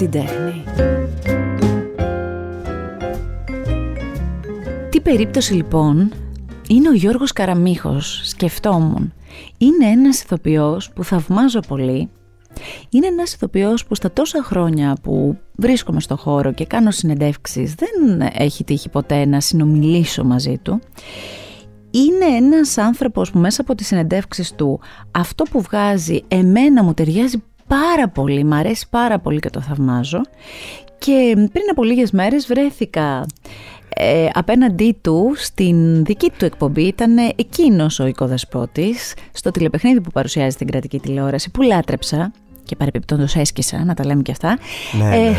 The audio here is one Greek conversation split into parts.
την τέχνη. Τι περίπτωση λοιπόν είναι ο Γιώργος Καραμίχος, σκεφτόμουν. Είναι ένας ηθοποιός που θαυμάζω πολύ. Είναι ένας ηθοποιός που στα τόσα χρόνια που βρίσκομαι στο χώρο και κάνω συνεντεύξεις δεν έχει τύχει ποτέ να συνομιλήσω μαζί του. Είναι ένας άνθρωπος που μέσα από τις συνεντεύξεις του αυτό που βγάζει εμένα μου ταιριάζει πάρα πολύ, μ' αρέσει πάρα πολύ και το θαυμάζω και πριν από λίγες μέρες βρέθηκα ε, απέναντί του στην δική του εκπομπή ήταν εκείνος ο οικοδεσπότης στο τηλεπαιχνίδι που παρουσιάζει την κρατική τηλεόραση που λάτρεψα και παρεπιπτόντως έσκησα, να τα λέμε και αυτά. Ναι, ναι, ναι.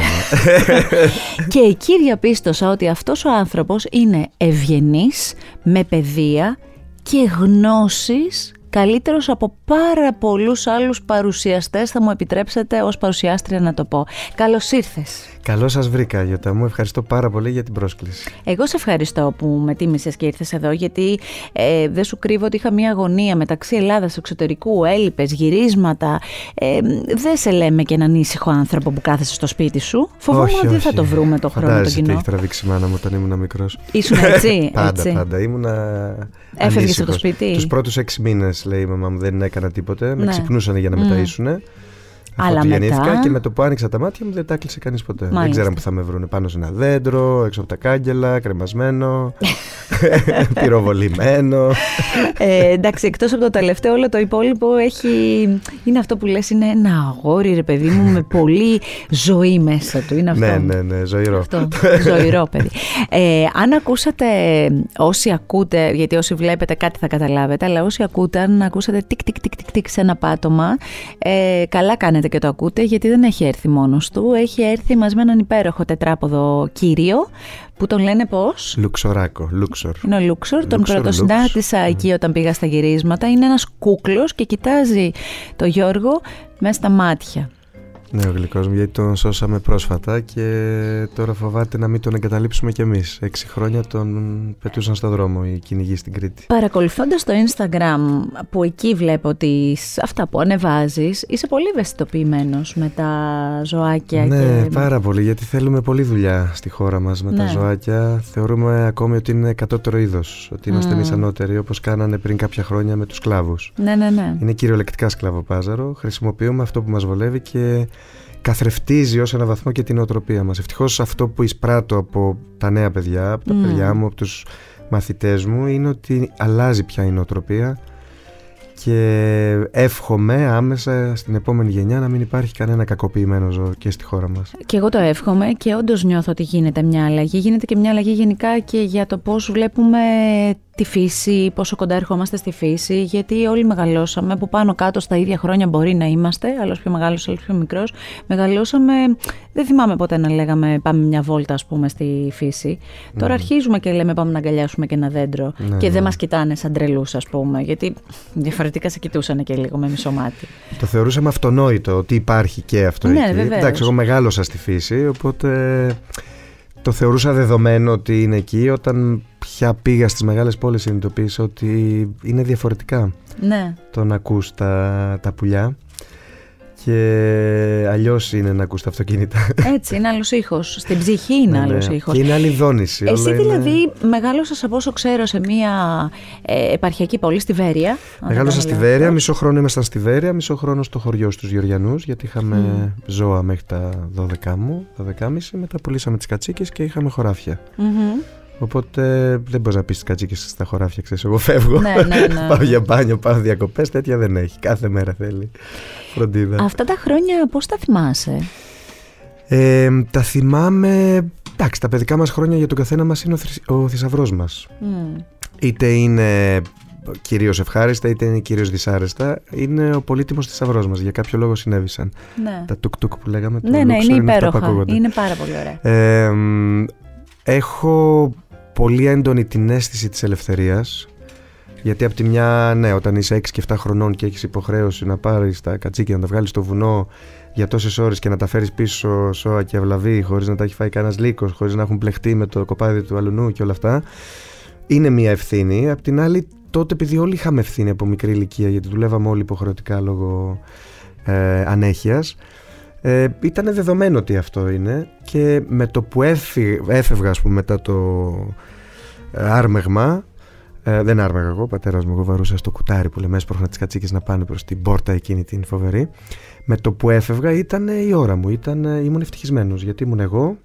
και εκεί διαπίστωσα ότι αυτός ο άνθρωπος είναι ευγενής, με παιδεία και γνώσεις καλύτερος από πάρα πολλούς άλλους παρουσιαστές, θα μου επιτρέψετε ως παρουσιάστρια να το πω. Καλώς ήρθες. Καλώς σας βρήκα, Γιώτα μου. Ευχαριστώ πάρα πολύ για την πρόσκληση. Εγώ σε ευχαριστώ που με τίμησες και ήρθες εδώ, γιατί ε, δεν σου κρύβω ότι είχα μια αγωνία μεταξύ Ελλάδας, εξωτερικού, έλειπε, γυρίσματα. Ε, δεν σε λέμε και έναν ήσυχο άνθρωπο που κάθεσαι στο σπίτι σου. Φοβούμαι ότι δεν θα το βρούμε το χρόνο το κοινό. Τι έχει τραβήξει η μάνα μου όταν ήμουν μικρός. Ήσουν έτσι. πάντα, έτσι. πάντα. Ήμουνα. Έφευγες από το σπίτι; Τους πρώτους έξι μήνες, λέει η μαμά μου, δεν έκανα τίποτε. Με ναι. ξυπνούσαν για να mm. μεταΐσουν. Αλλά μετά... και με το που άνοιξα τα μάτια μου δεν τα έκλεισε κανείς ποτέ. Μάλιστα. Δεν ξέραν που θα με βρουν πάνω σε ένα δέντρο, έξω από τα κάγκελα, κρεμασμένο, πυροβολημένο. ε, εντάξει, εκτός από το τελευταίο, όλο το υπόλοιπο έχει. Είναι αυτό που λες, είναι ένα αγόρι, ρε παιδί μου, με πολύ ζωή μέσα του. Είναι αυτό. ναι, ναι, ναι, ζωηρό. Αυτό, ζωηρό, παιδί. Ε, αν ακούσατε, όσοι ακούτε, γιατί όσοι βλέπετε κάτι θα καταλάβετε, αλλά όσοι ακούτε, αν ακούσατε τικ, τικ, τικ, τικ, τικ σε ένα πάτωμα, ε, καλά κάνετε και το ακούτε γιατί δεν έχει έρθει μόνος του. Έχει έρθει μαζί με έναν υπέροχο τετράποδο κύριο που τον λένε πώς; Λουξοράκο, Λούξορ. Είναι ο Λούξορ, τον πρωτοσυνάντησα εκεί όταν πήγα στα γυρίσματα. Είναι ένας κούκλος και κοιτάζει το Γιώργο μέσα στα μάτια. Ναι, ο γλυκός μου, γιατί τον σώσαμε πρόσφατα και τώρα φοβάται να μην τον εγκαταλείψουμε κι εμείς. Έξι χρόνια τον πετούσαν στο δρόμο οι κυνηγοί στην Κρήτη. Παρακολουθώντας το Instagram, που εκεί βλέπω ότι αυτά που ανεβάζεις, είσαι πολύ ευαισθητοποιημένος με τα ζωάκια. Ναι, και... πάρα πολύ, γιατί θέλουμε πολλή δουλειά στη χώρα μας με τα ναι. ζωάκια. Θεωρούμε ακόμη ότι είναι κατώτερο είδος, ότι είμαστε mm. εμείς ανώτεροι, όπως κάνανε πριν κάποια χρόνια με τους σκλάβους. Ναι, ναι, ναι. Είναι κυριολεκτικά σκλαβοπάζαρο. Χρησιμοποιούμε αυτό που μας βολεύει και καθρεφτίζει ως ένα βαθμό και την οτροπία μας. Ευτυχώς αυτό που εισπράττω από τα νέα παιδιά, από τα mm. παιδιά μου, από τους μαθητές μου είναι ότι αλλάζει πια η νοοτροπία και εύχομαι άμεσα στην επόμενη γενιά να μην υπάρχει κανένα κακοποιημένο ζώο και στη χώρα μας. Και εγώ το εύχομαι και όντως νιώθω ότι γίνεται μια αλλαγή. Γίνεται και μια αλλαγή γενικά και για το πώς βλέπουμε τη φύση, πόσο κοντά ερχόμαστε στη φύση, γιατί όλοι μεγαλώσαμε, που πάνω κάτω στα ίδια χρόνια μπορεί να είμαστε, άλλος πιο μεγάλος, άλλος πιο μικρός. Μεγαλώσαμε, δεν θυμάμαι ποτέ να λέγαμε πάμε μια βόλτα, ας πούμε, στη φύση. Τώρα ναι. αρχίζουμε και λέμε πάμε να αγκαλιάσουμε και ένα δέντρο ναι, και δεν ναι. μας κοιτάνε σαν τρελούς, ας πούμε, γιατί διαφορετικά σε κοιτούσαν και λίγο με μισό μάτι. Το θεωρούσαμε αυτονόητο ότι υπάρχει και αυτό ναι, εκεί. Βεβαίως. Εντάξει, εγώ μεγάλωσα στη φύση, οπότε το θεωρούσα δεδομένο ότι είναι εκεί όταν πια πήγα στις μεγάλες πόλεις συνειδητοποίησα ότι είναι διαφορετικά ναι. το να ακούς τα, τα πουλιά και αλλιώς είναι να ακούς τα αυτοκίνητα. Έτσι, είναι άλλος ήχος. Στην ψυχή είναι ναι, άλλος ναι. ήχος. Και είναι άλλη δόνηση. Εσύ όλα δηλαδή είναι... μεγάλωσα από όσο ξέρω σε μια ε, επαρχιακή πόλη, στη Βέρεια. Μεγάλωσα στη Βέρεια, μισό χρόνο ήμασταν στη Βέρεια, μισό χρόνο στο χωριό στους Γεωργιανούς, γιατί είχαμε mm. ζώα μέχρι τα 12 μου, 12.30. Μετά πουλήσαμε τις κατσίκες και είχαμε χωράφια. Mm-hmm. Οπότε δεν μπορείς να πεις τις κατσίκες στα χωράφια, ξέρεις. Εγώ φεύγω. Ναι, ναι, ναι. πάω για μπάνιο, πάω διακοπές. Τέτοια δεν έχει. Κάθε μέρα θέλει φροντίδα. Αυτά τα χρόνια πώς τα θυμάσαι, ε, Τα θυμάμαι. Εντάξει, τα παιδικά μας χρόνια για τον καθένα μας είναι ο, θρη... ο θησαυρός μας. Mm. Είτε είναι κυρίως ευχάριστα, είτε είναι κυρίως δυσάρεστα. Είναι ο πολύτιμος θησαυρός μας. Για κάποιο λόγο συνέβησαν. Ναι, Τα τουκ-τουκ που λέγαμε. το ναι, ναι Luxor είναι αυτά που υπέροχα. ακούγονται. Είναι πάρα πολύ ωραία. Ε, έχω πολύ έντονη την αίσθηση της ελευθερίας γιατί από τη μια, ναι, όταν είσαι 6 και 7 χρονών και έχεις υποχρέωση να πάρεις τα κατσίκια, να τα βγάλεις στο βουνό για τόσες ώρες και να τα φέρεις πίσω σώα και αυλαβή χωρίς να τα έχει φάει κανένας λύκος, χωρίς να έχουν πλεχτεί με το κοπάδι του αλουνού και όλα αυτά είναι μια ευθύνη. Απ' την άλλη τότε επειδή όλοι είχαμε ευθύνη από μικρή ηλικία γιατί δουλεύαμε όλοι υποχρεωτικά λόγω ε, ανέχειας Ε, ήταν δεδομένο ότι αυτό είναι και με το που έφευγα ας πούμε, μετά το ε, άρμεγμα ε, δεν άρμεγα εγώ, ο πατέρας μου, εγώ βαρούσα στο κουτάρι που λέμε έσπροχνα τις κατσίκες να πάνε προς την πόρτα εκείνη την φοβερή. Με το που έφευγα ήταν η ώρα μου, ήταν, ήμουν ευτυχισμένος γιατί ήμουν εγώ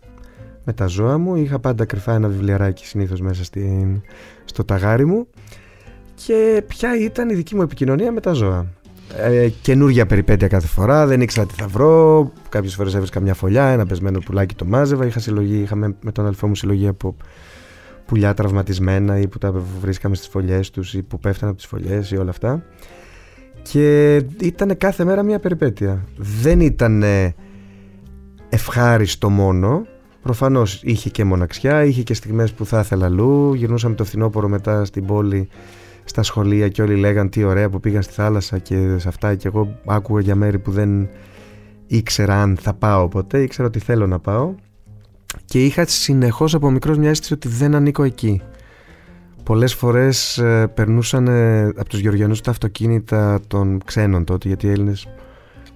με τα ζώα μου. Είχα πάντα κρυφά ένα βιβλιαράκι συνήθως μέσα στην, στο ταγάρι μου. Και ποια ήταν η δική μου επικοινωνία με τα ζώα. Ε, καινούργια περιπέτεια κάθε φορά, δεν ήξερα τι θα βρω. Κάποιες φορές έβρισκα μια φωλιά, ένα πεσμένο πουλάκι το μάζευα. Είχα συλλογή, είχαμε με τον αδελφό μου συλλογή από πουλιά τραυματισμένα ή που τα βρίσκαμε στις φωλιές τους ή που πέφτανε από τις φωλιές ή όλα αυτά. Και ήταν κάθε μέρα μια περιπέτεια. Δεν ήταν ευχάριστο μόνο. Προφανώς είχε και μοναξιά, είχε και στιγμές που θα ήθελα αλλού. Γυρνούσαμε το φθινόπωρο μετά στην πόλη στα σχολεία και όλοι λέγαν τι ωραία που πήγαν στη θάλασσα και σε αυτά και εγώ άκουγα για μέρη που δεν ήξερα αν θα πάω ποτέ, ήξερα ότι θέλω να πάω και είχα συνεχώς από μικρός μια αίσθηση ότι δεν ανήκω εκεί. Πολλές φορές ε, περνούσαν ε, από τους Γεωργιανούς τα αυτοκίνητα των ξένων τότε γιατί οι Έλληνες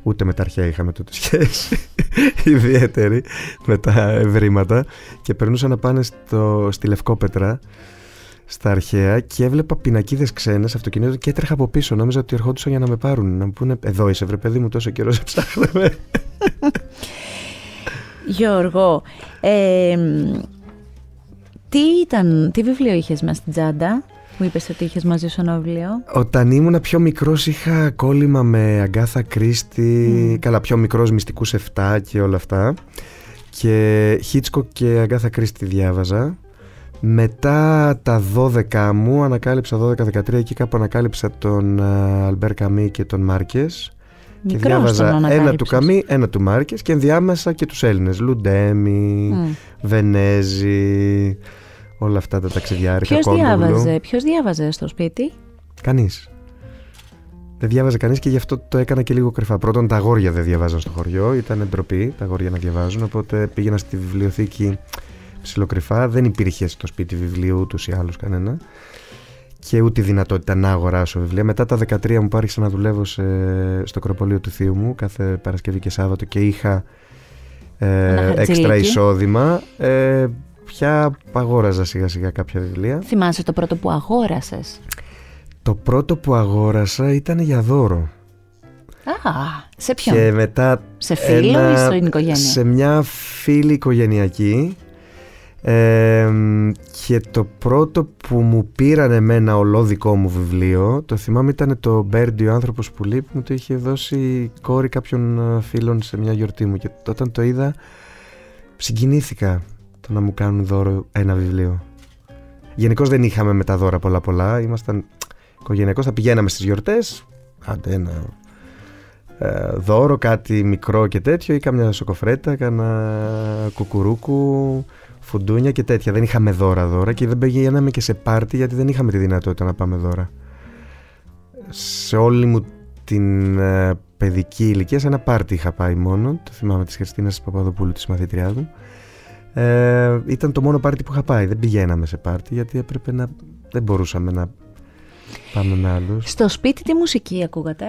ούτε με τα αρχαία είχαμε τότε σχέση ιδιαίτερη με τα ευρήματα και περνούσαν να πάνε στο, στη Λευκόπετρα στα αρχαία και έβλεπα πινακίδες ξένες αυτοκινήτων και έτρεχα από πίσω. Νόμιζα ότι ερχόντουσαν για να με πάρουν. Να μου πούνε Εδώ είσαι, βρε παιδί μου, τόσο καιρός σε ψάχναμε. Γιώργο, ε, τι ήταν, τι βιβλίο είχες μέσα στην τσάντα που είπες ότι είχες μαζί σου ένα βιβλίο; Όταν ήμουν πιο μικρός είχα κόλλημα με Αγκάθα Κρίστη, καλά πιο μικρός μυστικούς 7 και όλα αυτά και Χίτσκο και Αγκάθα Κρίστη διάβαζα. Μετά τα 12 μου ανακάλυψα 12-13 εκεί κάπου ανακάλυψα τον Αλμπέρ Καμί και τον Μάρκες και διάβαζα ένα του Καμί, ένα του Μάρκες και ενδιάμεσα και τους Έλληνες. Λουντέμι, mm. Βενέζι, όλα αυτά τα ταξιδιάρικα. Ποιος διάβαζε, ποιος διάβαζε στο σπίτι, Κανείς. Δεν διάβαζε κανείς και γι' αυτό το έκανα και λίγο κρυφά. Πρώτον, τα αγόρια δεν διαβάζαν στο χωριό, ήταν ντροπή τα αγόρια να διαβάζουν. Οπότε πήγαινα στη βιβλιοθήκη ψιλοκρυφά. Δεν υπήρχε στο σπίτι βιβλίου ούτως ή άλλως κανένα και ούτε δυνατότητα να αγοράσω βιβλία. Μετά τα 13 μου άρχισα να δουλεύω σε, στο κροπολείο του θείου μου κάθε Παρασκευή και Σάββατο και είχα ε, έξτρα εισόδημα. Ε, πια αγόραζα σιγά σιγά κάποια βιβλία. Θυμάσαι το πρώτο που αγόρασες; Το πρώτο που αγόρασα ήταν για δώρο. Α, σε ποιον; Και μετά σε φίλο ή στην οικογένεια; Σε μια φίλη οικογενειακή και το πρώτο που μου πήραν εμένα ολό δικό μου βιβλίο το θυμάμαι ήταν το Μπέρντι ο άνθρωπος που λείπει μου το είχε δώσει η κόρη κάποιων ε, φίλων σε μια γιορτή μου. Και όταν το είδα συγκινήθηκα το να μου κάνουν δώρο ένα βιβλίο. Γενικώς δεν είχαμε με τα δώρα πολλά πολλά ήμασταν οικογενειακώς θα πηγαίναμε στις γιορτές άντε ένα ε, δώρο κάτι μικρό και τέτοιο ή κάμια σοκοφρέτα, κάνα κουκουρούκου φουντούνια και τέτοια. Δεν είχαμε δώρα δώρα και δεν πηγαίναμε και σε πάρτι γιατί δεν είχαμε τη δυνατότητα να πάμε δώρα. Σε όλη μου την ε, παιδική ηλικία σε ένα πάρτι είχα πάει μόνο. Το θυμάμαι της Χριστίνας Παπαδοπούλου, της μαθήτριά μου. Ε, ήταν το μόνο πάρτι που είχα πάει. Δεν πηγαίναμε σε πάρτι γιατί έπρεπε να. Δεν μπορούσαμε να πάμε με άλλους. Στο σπίτι τι μουσική ακούγατε;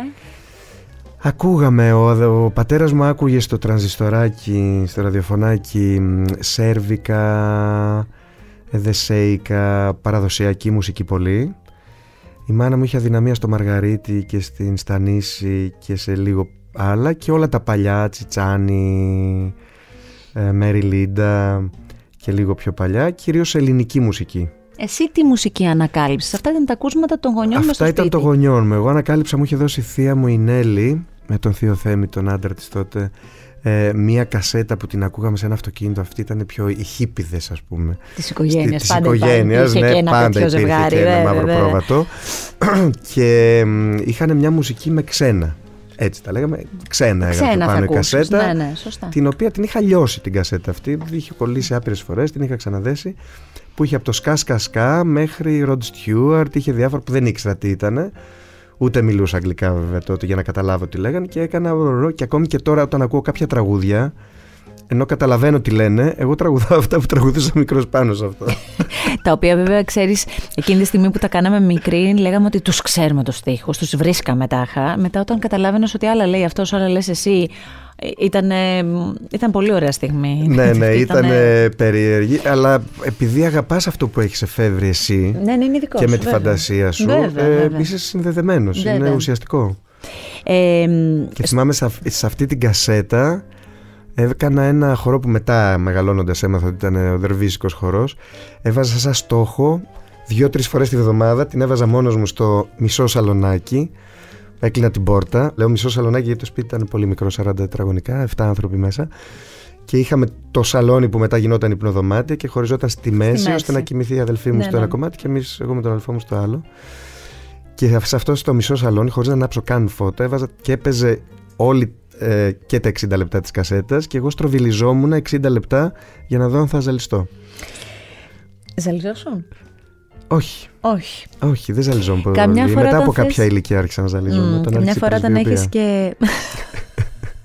Ακούγαμε, ο, ο πατέρας μου άκουγε στο τρανζιστοράκι, στο ραδιοφωνάκι σέρβικα, εδεσέικα, παραδοσιακή μουσική πολύ. Η μάνα μου είχε αδυναμία στο Μαργαρίτη και στην Στανίση και σε λίγο άλλα και όλα τα παλιά, Τσιτσάνι, ε, Μέρι Λίντα και λίγο πιο παλιά, κυρίως ελληνική μουσική. Εσύ τι μουσική ανακάλυψες, αυτά ήταν τα ακούσματα των γονιών Αυτά στο ήταν των γονιών μου. Εγώ ανακάλυψα, μου είχε δώσει η θεία μου η Νέλη, με τον Θείο Θέμη, τον άντρα της τότε, ε, μία κασέτα που την ακούγαμε σε ένα αυτοκίνητο. Αυτή ήταν πιο οι χίπιδες ας πούμε. Της οικογένειας. Της οικογένειας, ναι, και πάντα υπήρχε ζευγάρι, και ένα δε, μαύρο δε. πρόβατο. και είχαν μια μουσική με ξένα. Έτσι τα λέγαμε, ξένα έγραφε Ξένα θα πάνω η ακούσεις. κασέτα. Ναι, ναι, σωστά. Την οποία την είχα λιώσει την κασέτα αυτή. Είχε κολλήσει άπειρες φορές, την είχα ξαναδέσει. Που είχε από το σκά σκά σκά μέχρι Ροντ Στιούαρτ, είχε διάφορα που δεν ήξερα τι ήταν. Ούτε μιλούσα αγγλικά βέβαια τότε για να καταλάβω τι λέγανε και έκανα ρορο και ακόμη και τώρα όταν ακούω κάποια τραγούδια ενώ καταλαβαίνω τι λένε, εγώ τραγουδάω αυτά που τραγουδούσα μικρός πάνω σε αυτό. τα οποία βέβαια ξέρεις, εκείνη τη στιγμή που τα κάναμε μικρή, λέγαμε ότι τους ξέρουμε τους τοίχου, τους βρίσκαμε τάχα. Μετά, όταν καταλάβαινες ότι άλλα λέει αυτός, άλλα λες εσύ, ήταν, ήταν πολύ ωραία στιγμή. Ναι, ναι, ήταν περίεργη, αλλά επειδή αγαπάς αυτό που έχεις εφεύρει εσύ ναι, ναι, είναι δικό και σου, με τη βέβαια. φαντασία σου, Βέβαια, ε, βέβαια. είσαι συνδεδεμένος. Είναι Βέβαια. ουσιαστικό. Ε, Και θυμάμαι σε, αυ- σε αυτή την κασέτα έκανα ένα χορό που μετά μεγαλώνοντας έμαθα ότι ήταν ο δερβίσικος χορός. Έβαζα σαν στόχο δύο-τρεις φορές τη βδομάδα, την έβαζα μόνος μου στο μισό σαλονάκι. Έκλεινα την πόρτα. Λέω μισό σαλονάκι γιατί το σπίτι ήταν πολύ μικρό, 40 τετραγωνικά, 7 άνθρωποι μέσα. Και είχαμε το σαλόνι που μετά γινόταν υπνοδωμάτια και χωριζόταν στη μέση, μέση. ώστε να κοιμηθεί η αδελφή μου Ναι, στο ναι. ένα κομμάτι και εμείς, εγώ με τον αδελφό μου στο άλλο. Και σε αυτό στο μισό σαλόνι, χωρίς να ανάψω καν φώτα, έβαζα και έπαιζε όλη ε, και τα 60 λεπτά της κασέτας και εγώ στροβιλιζόμουν 60 λεπτά για να δω αν θα ζαλιστώ. Ζαλιζόσουν; Όχι, Όχι. όχι, δεν ζαλιζόμουν Καμιά πολύ. φορά Μετά όταν από κάποια θες- ηλικία άρχισα να ζαλιζόμουν. Μμ, όταν καμιά άρχισε η φορά όταν πρεσβειοποία. έχεις και...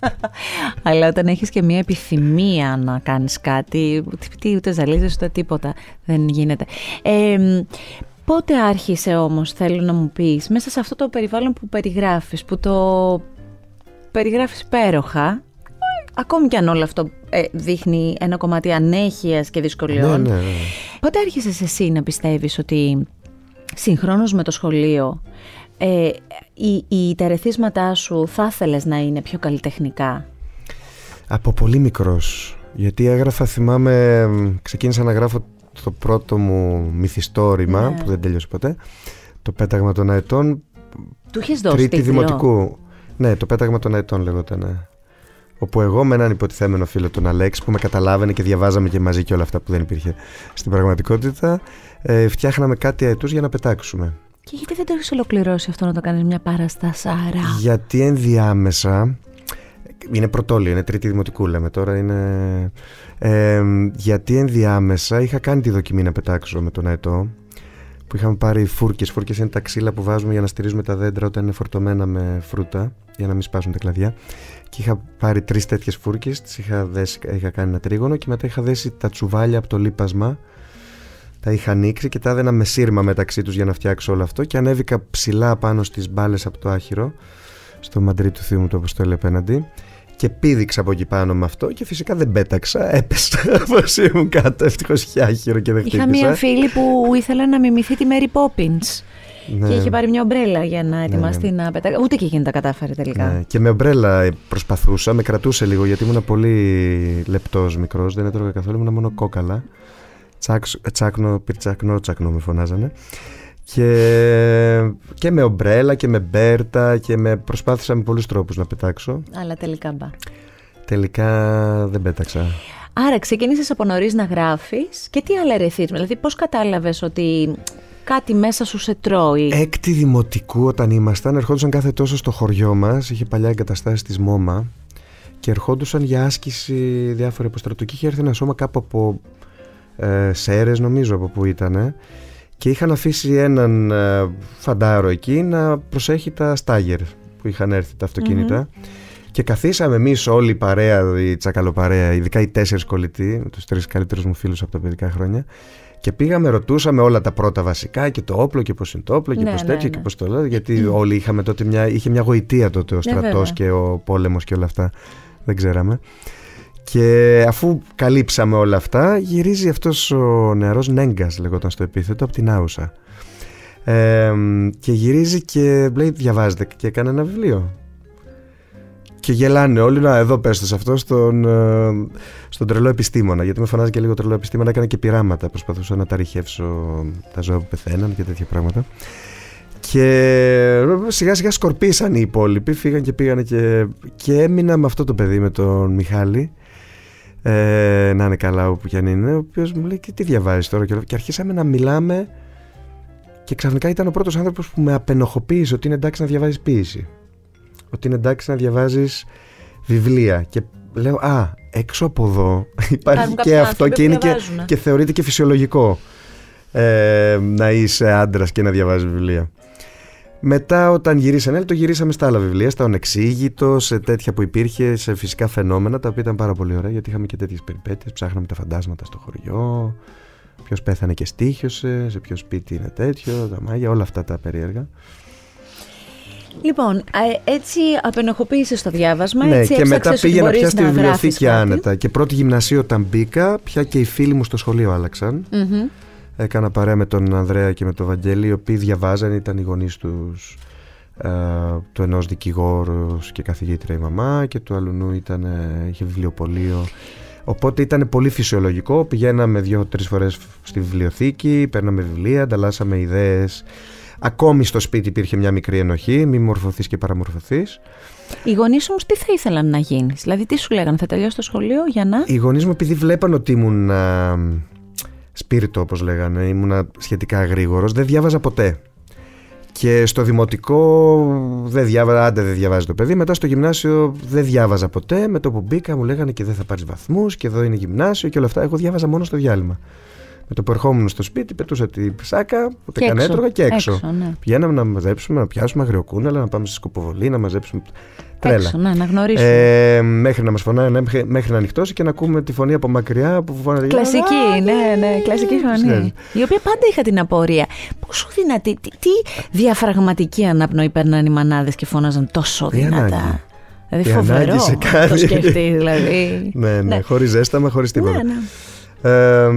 Αλλά όταν έχεις και μια επιθυμία να κάνεις κάτι, τι, τι ούτε ζαλίζεις ούτε τίποτα δεν γίνεται. Ε, μ, πότε άρχισε όμως, θέλω να μου πεις, μέσα σε αυτό το περιβάλλον που περιγράφεις, που το περιγράφεις υπέροχα, ακόμη κι αν όλο αυτό ε, δείχνει ένα κομμάτι ανέχειας και δυσκολιών, Ναι, ναι, ναι. Πότε άρχισες εσύ να πιστεύεις ότι συγχρόνως με το σχολείο ε, οι, οι τα ερεθίσματά σου θα ήθελες να είναι πιο καλλιτεχνικά; Από πολύ μικρός. Γιατί έγραφα, θυμάμαι, μ, ξεκίνησα να γράφω το πρώτο μου μυθιστόρημα, Ναι. που δεν τέλειωσε ποτέ, το πέταγμα των αετών, Του είχες δώσει τρίτη τίτλο; δημοτικού. Ναι, το πέταγμα των αετών λεγόταν. Όπου εγώ με έναν υποτιθέμενο φίλο τον Αλέξη που με καταλάβαινε και διαβάζαμε και μαζί και όλα αυτά που δεν υπήρχε στην πραγματικότητα, ε, φτιάχναμε κάτι αετούς για να πετάξουμε. Και γιατί δεν το έχεις ολοκληρώσει αυτό να το κάνεις μια παραστασάρα; Γιατί ενδιάμεσα. Είναι πρωτόλιο, είναι τρίτη δημοτικού λέμε τώρα. Είναι, ε, γιατί ενδιάμεσα είχα κάνει τη δοκιμή να πετάξω με τον αετό. Που είχαμε πάρει φούρκες. Φούρκες είναι τα ξύλα που βάζουμε για να στηρίζουμε τα δέντρα όταν είναι φορτωμένα με φρούτα. Για να μην σπάσουν τα κλαδιά. Και είχα πάρει τρεις τέτοιες φούρκες. Τις είχα, δέσει, είχα κάνει ένα τρίγωνο και μετά είχα δέσει τα τσουβάλια από το λίπασμα. Τα είχα ανοίξει και τα έδαινα με σύρμα μεταξύ τους για να φτιάξω όλο αυτό. Και ανέβηκα ψηλά πάνω στις μπάλες από το άχυρο. Στο μαντρί του θείου μου το αποστόλη απέναντι. Και πήδηξα από εκεί πάνω με αυτό και φυσικά δεν πέταξα. Έπεσα όπως ήμουν κάτω. Ευτυχώς είχε άχυρο και δεν χτύπησα. Είχα μια φίλη που ήθελε να μιμηθεί τη Mary Poppins. Ναι. Και είχε πάρει μια ομπρέλα για να ετοιμαστεί ναι. να πετάξει. Ούτε και εκείνη τα κατάφερε τελικά. Ναι, και με ομπρέλα προσπαθούσα, με κρατούσε λίγο γιατί ήμουν πολύ λεπτός μικρός, δεν έτρωγα καθόλου, ήμουν μόνο κόκαλα. Τσάξ, τσάκνο, πυρτσακνό, τσακνό με φωνάζανε. Και, και με ομπρέλα και με μπέρτα και με προσπάθησα με πολλούς τρόπους να πετάξω. Αλλά τελικά μπα. Τελικά δεν πέταξα. Άρα ξεκίνησες από νωρίς να γράφεις και τι άλλα ερεθίσματα. Δηλαδή πώς κατάλαβες ότι κάτι μέσα σου σε τρώει. Έκτη δημοτικού όταν ήμασταν, ερχόντουσαν κάθε τόσο στο χωριό μας, είχε παλιά εγκαταστάσεις της ΜΟΜΑ και ερχόντουσαν για άσκηση διάφορα υποστρατού. Και είχε έρθει ένα σώμα κάπου από ε, Σέρες νομίζω από που ήταν και είχαν αφήσει έναν ε, φαντάρο εκεί να προσέχει τα στάγερ που είχαν έρθει τα αυτοκίνητα. Και καθίσαμε εμείς όλη η παρέα, η τσακαλοπαρέα, ειδικά οι τέσσερις κολλητοί, τους τρεις καλύτερους μου φίλους από τα παιδικά χρόνια και πήγαμε, ρωτούσαμε όλα τα πρώτα βασικά και το όπλο και πώς είναι το όπλο και Ναι, πώς ναι, τέτοιο ναι. και πώς το λέω γιατί όλοι είχαμε τότε μια, είχε μια γοητεία τότε ο Ναι, στρατός βέβαια. και ο πόλεμος και όλα αυτά δεν ξέραμε και αφού καλύψαμε όλα αυτά, γυρίζει αυτός ο νεαρός Νέγκας, λεγόταν στο επίθετο, από την Άουσα. Ε, και γυρίζει και λέει, διαβάζετε και έκανε ένα βιβλίο. Και γελάνε όλοι, να εδώ πες το σε αυτό, στον, ε, στον τρελό επιστήμονα. Γιατί με φωνάζει και λίγο τρελό επιστήμονα, έκανα και πειράματα. Προσπαθούσα να τα ρηχεύσω τα ζώα που πεθαίναν και τέτοια πράγματα. Και σιγά σιγά σκορπίσαν οι υπόλοιποι, φύγαν και πήγανε και, και έμεινα με αυτό το παιδί, με τον Μιχάλη, ε, να είναι καλά όπου κι αν είναι, ο οποίος μου λέει και τι διαβάζεις τώρα και, όλα. και αρχίσαμε να μιλάμε και ξαφνικά ήταν ο πρώτος άνθρωπος που με απενοχοποίησε ότι είναι εντάξει να διαβάζεις ποίηση. Ότι είναι εντάξει να διαβάζεις βιβλία και λέω α, έξω από εδώ υπάρχει κάποιοι και αυτό άνθρωποι και, που είναι και, διαβάζουν. και θεωρείται και φυσιολογικό ε, να είσαι άντρας και να διαβάζεις βιβλία. Μετά όταν γυρίσανε, το γυρίσαμε στα άλλα βιβλία, στα Ονεξήγητο, σε τέτοια που υπήρχε, σε φυσικά φαινόμενα, τα οποία ήταν πάρα πολύ ωραία, γιατί είχαμε και τέτοιες περιπέτειες, ψάχναμε τα φαντάσματα στο χωριό, ποιος πέθανε και στήχιωσε, σε ποιο σπίτι είναι τέτοιο, τα μάγια, όλα αυτά τα περίεργα. Λοιπόν, έτσι απενοχοποίησε το διάβασμα. Ναι, έτσι και μετά πήγαινα πια στη βιβλιοθήκη άνετα. Και πρώτη γυμνασίου όταν μπήκα, πια και οι φίλοι μου στο σχολείο άλλαξαν. Έκανα παρέα με τον Ανδρέα και με τον Βαγγέλη, οι οποίοι διαβάζαν, ήταν οι γονείς τους ε, του ενός δικηγόρου και καθηγήτρια η μαμά και του αλλού ήταν, ε, είχε βιβλιοπωλείο. Οπότε ήταν πολύ φυσιολογικό. Πηγαίναμε δύο-τρει φορές στη βιβλιοθήκη, παίρναμε βιβλία, ανταλλάσσαμε ιδέες. Ακόμη στο σπίτι υπήρχε μια μικρή ενοχή, μη μορφωθείς και παραμορφωθείς. Οι γονείς όμως τι θα ήθελαν να γίνεις, Δηλαδή τι σου λέγανε, θα τελειώσει το σχολείο για να. Οι γονείς μου, επειδή βλέπαν ότι ήμουν σπίρτο όπως λέγανε, ήμουνα σχετικά γρήγορος, δεν διάβαζα ποτέ. Και στο δημοτικό δεν διάβαζα, άντε δεν διαβάζει το παιδί. Μετά στο γυμνάσιο δεν διάβαζα ποτέ. Με το που μπήκα μου λέγανε και δεν θα πάρεις βαθμούς και εδώ είναι γυμνάσιο και όλα αυτά. Εγώ διάβαζα μόνο στο διάλειμμα. Με το που ερχόμουν στο σπίτι, πετούσα τη σάκα, ούτε καν έτρωγα και έξω. έξω ναι. Πηγαίναμε να μαζέψουμε, να πιάσουμε αγριοκούναλα, να πάμε στη σκοποβολή, να μαζέψουμε. Τρέλα. Έξω, ναι, να γνωρίσουμε. Ε, μέχρι να μας φωνάει, μέχρι, μέχρι να ανοιχτώσει και να ακούμε τη φωνή από μακριά που φωνάει. Κλασική, ναι, ναι, κλασική φωνή. Η οποία πάντα είχα την απορία. Πόσο δυνατή, τι, τι διαφραγματική αναπνοή παίρναν οι μανάδες και φώναζαν τόσο δυνατά. Δηλαδή φοβερό το σκεφτείς δηλαδή. ναι, ναι, ναι. χωρίς ζέσταμα, χωρίς τίποτα. Ναι, ναι. Ε,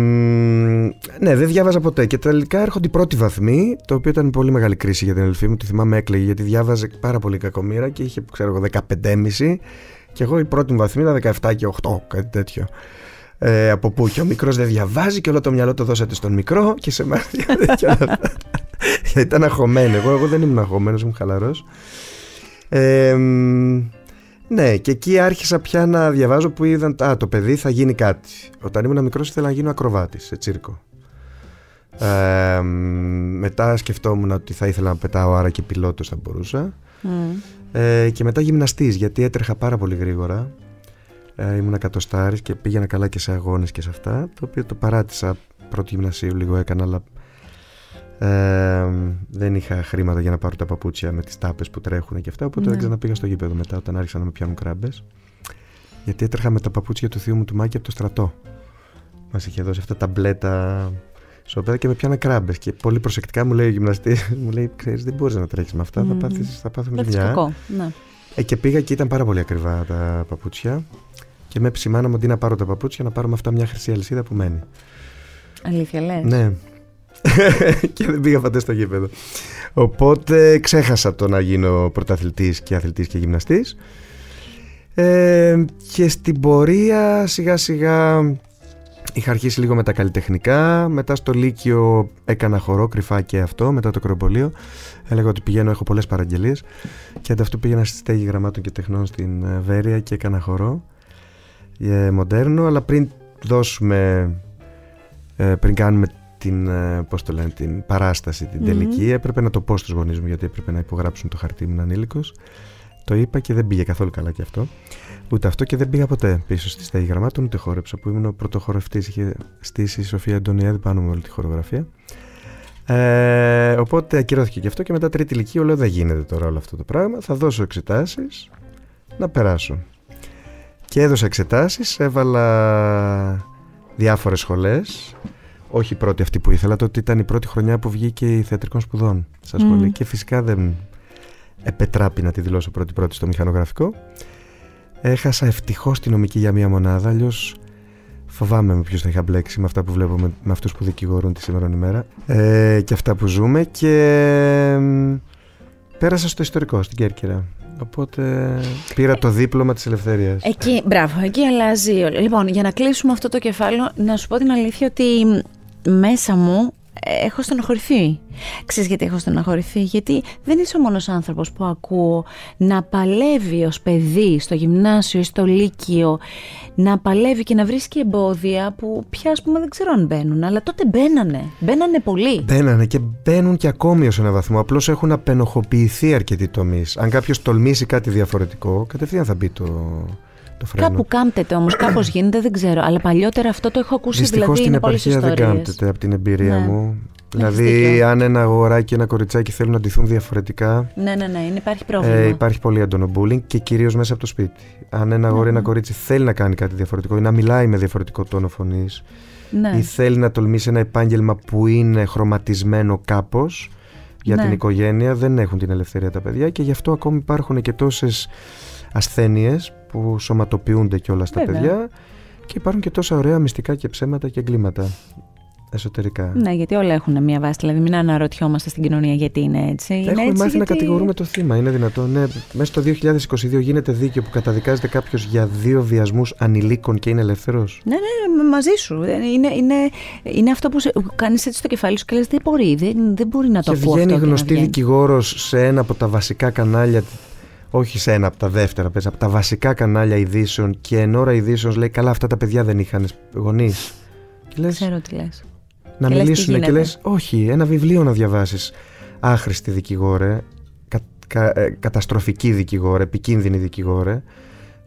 ναι, δεν διάβαζα ποτέ. Και τελικά έρχονται οι πρώτοι βαθμοί, το οποίο ήταν πολύ μεγάλη κρίση για την ελφή μου. Τη θυμάμαι έκλαιγε γιατί διάβαζε πάρα πολύ κακομήρα και είχε, ξέρω εγώ, 15,5 και εγώ η πρώτη μου βαθμή ήταν 17 και 8, κάτι τέτοιο. Ε, από πού και ο μικρός δεν διαβάζει και όλο το μυαλό το δώσατε στον μικρό και σε μάθει. Γιατί ήταν αγχωμένο. Εγώ, εγώ δεν ήμουν αγχωμένος, ήμουν χαλαρός. Ε, ναι, και εκεί άρχισα πια να διαβάζω που είδαν Α, το παιδί θα γίνει κάτι. Όταν ήμουν μικρός ήθελα να γίνω ακροβάτης σε τσίρκο. Ε, μετά σκεφτόμουν ότι θα ήθελα να πετάω άρα και πιλότος θα μπορούσα. Mm. Ε, και μετά γυμναστής γιατί έτρεχα πάρα πολύ γρήγορα. Ε, ήμουν εκατοστάρης και πήγαινα καλά και σε αγώνες και σε αυτά. Το οποίο το παράτησα πρώτη γυμνασίου λίγο έκανα αλλά ε, δεν είχα χρήματα για να πάρω τα παπούτσια με τις τάπες που τρέχουν και αυτά. Οπότε ναι. δεν ξαναπήγα στο γήπεδο μετά όταν άρχισαν να με πιάνουν κράμπες. Γιατί έτρεχα με τα παπούτσια του θείου μου του Μάκη από το στρατό. Μας είχε δώσει αυτά τα μπλέτα σοπέδα και με πιάνε κράμπες. Και πολύ προσεκτικά μου λέει ο γυμναστής, μου λέει: Ξέρεις, δεν μπορείς να τρέχεις με αυτά, mm. θα, πάθεις, θα πάθουμε μια. Ναι. Ε, και πήγα και ήταν πάρα πολύ ακριβά τα παπούτσια. Και με επισημάναμε ότι να πάρω τα παπούτσια να πάρω με αυτά μια χρυσή αλυσίδα που μένει. Αλήθεια λες; Ναι, και δεν πήγα ποτέ στο γήπεδο. Οπότε ξέχασα το να γίνω πρωταθλητής και αθλητής και γυμναστής. Ε, και στην πορεία σιγά σιγά είχα αρχίσει λίγο με τα καλλιτεχνικά. Μετά στο Λύκειο έκανα χορό κρυφά και αυτό μετά το κροπολείο. Έλεγα ότι πηγαίνω, έχω πολλές παραγγελίες. Και ανταυτού πήγαινα στη στέγη γραμμάτων και τεχνών στην ε, Βέρεια και έκανα χορό. Ε, μοντέρνο, αλλά πριν δώσουμε ε, πριν κάνουμε την, ε, πώς το λένε, την παράσταση, την mm τελική. Έπρεπε να το πω στους γονείς μου γιατί έπρεπε να υπογράψουν το χαρτί μου ανήλικος. Το είπα και δεν πήγε καθόλου καλά και αυτό. Ούτε αυτό και δεν πήγα ποτέ πίσω στη στέγη γραμμάτων, ούτε χόρεψα που ήμουν ο πρωτοχορευτής. Είχε στήσει η Σοφία Αντωνιάδη πάνω με όλη τη χορογραφία. Ε, οπότε ακυρώθηκε και αυτό και μετά τρίτη ηλικία λέω δεν γίνεται τώρα όλο αυτό το πράγμα. Θα δώσω εξετάσεις να περάσω. Και έδωσα εξετάσεις, έβαλα διάφορες σχολές όχι η πρώτη αυτή που ήθελα, τότε ήταν η πρώτη χρονιά που βγήκε η θεατρικών σπουδών στα σχολεία και φυσικά δεν επετράπει να τη δηλώσω πρώτη-πρώτη στο μηχανογραφικό. Έχασα ευτυχώς τη νομική για μία μονάδα, αλλιώς φοβάμαι με ποιου θα είχα μπλέξει με αυτά που βλέπω με, με αυτούς που δικηγορούν τη σήμερα ημέρα ε, και αυτά που ζούμε. Και πέρασα στο ιστορικό, στην Κέρκυρα. Οπότε πήρα το δίπλωμα της ελευθερίας. Εκεί, μπράβο, εκεί αλλάζει. Λοιπόν, για να κλείσουμε αυτό το κεφάλαιο, να σου πω την αλήθεια ότι μέσα μου έχω στενοχωρηθεί. Ξέρεις γιατί έχω στενοχωρηθεί, γιατί δεν είσαι ο μόνος άνθρωπος που ακούω να παλεύει ως παιδί στο γυμνάσιο ή στο λύκειο, να παλεύει και να βρίσκει εμπόδια που πια ας πούμε δεν ξέρω αν μπαίνουν, αλλά τότε μπαίνανε, μπαίνανε πολύ. Μπαίνανε και μπαίνουν και ακόμη ως ένα βαθμό, απλώς έχουν απενοχοποιηθεί αρκετοί τομείς. Αν κάποιος τολμήσει κάτι διαφορετικό, κατευθείαν θα μπει το, το Κάπου κάμπτεται όμως, κάπως γίνεται, δεν ξέρω. Αλλά παλιότερα αυτό το έχω ακούσει Δυστυχώς δηλαδή. στην επαρχία δεν κάμπτεται από την εμπειρία ναι. μου. Δηλαδή, αν ένα αγοράκι και ένα κοριτσάκι θέλουν να ντυθούν διαφορετικά. Ναι, ναι, ναι, υπάρχει πρόβλημα. Ε, υπάρχει πολύ έντονο bullying και κυρίως μέσα από το σπίτι. Αν ένα αγόρι, ένα κορίτσι θέλει να κάνει κάτι διαφορετικό ή να μιλάει με διαφορετικό τόνο φωνής ναι. ή θέλει να τολμήσει ένα επάγγελμα που είναι χρωματισμένο κάπως για Ναι. την οικογένεια, δεν έχουν την ελευθερία τα παιδιά και γι' αυτό ακόμη υπάρχουν και τόσες ασθένειες που σωματοποιούνται κιόλα στα Βέβαια. παιδιά και υπάρχουν και τόσα ωραία μυστικά και ψέματα και εγκλήματα εσωτερικά. Ναι, γιατί όλα έχουν μία βάση. Δηλαδή, μην αναρωτιόμαστε στην κοινωνία γιατί είναι έτσι. Είναι Έχουμε έτσι μάθει γιατί... να κατηγορούμε το θύμα. Είναι δυνατόν. Ναι, μέσα στο 2022 γίνεται δίκαιο που καταδικάζεται κάποιος για δύο βιασμούς ανηλίκων και είναι ελεύθερο. Ναι, ναι, ναι, μαζί σου. Είναι, είναι, είναι αυτό που, που κάνεις έτσι στο κεφάλι σου και λες: Δεν μπορεί, δεν, δεν μπορεί να το Και ακούω βγαίνει αυτό. και να γνωστή βγαίνει. δικηγόρος σε ένα από τα βασικά κανάλια. Όχι σε ένα από τα δεύτερα, πες, από τα βασικά κανάλια ειδήσεων και εν ώρα ειδήσεων λέει: Καλά, αυτά τα παιδιά δεν είχαν γονείς. Και λες: Ξέρω τι λες. Να και λες, τι μιλήσουν και γίνεται. λες: Όχι, ένα βιβλίο να διαβάσεις. Άχρηστη δικηγόρε, κα, κα- ε, καταστροφική δικηγόρε, επικίνδυνη δικηγόρε.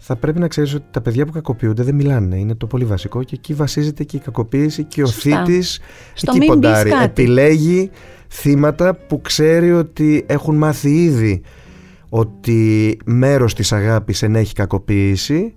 Θα πρέπει να ξέρεις ότι τα παιδιά που κακοποιούνται δεν μιλάνε. Είναι το πολύ βασικό και εκεί βασίζεται και η κακοποίηση και ο Σωστά. θήτης Στο εκεί μην πεις ποντάρει. κάτι. Επιλέγει θύματα που ξέρει ότι έχουν μάθει ήδη ότι μέρος της αγάπης ενέχει κακοποίηση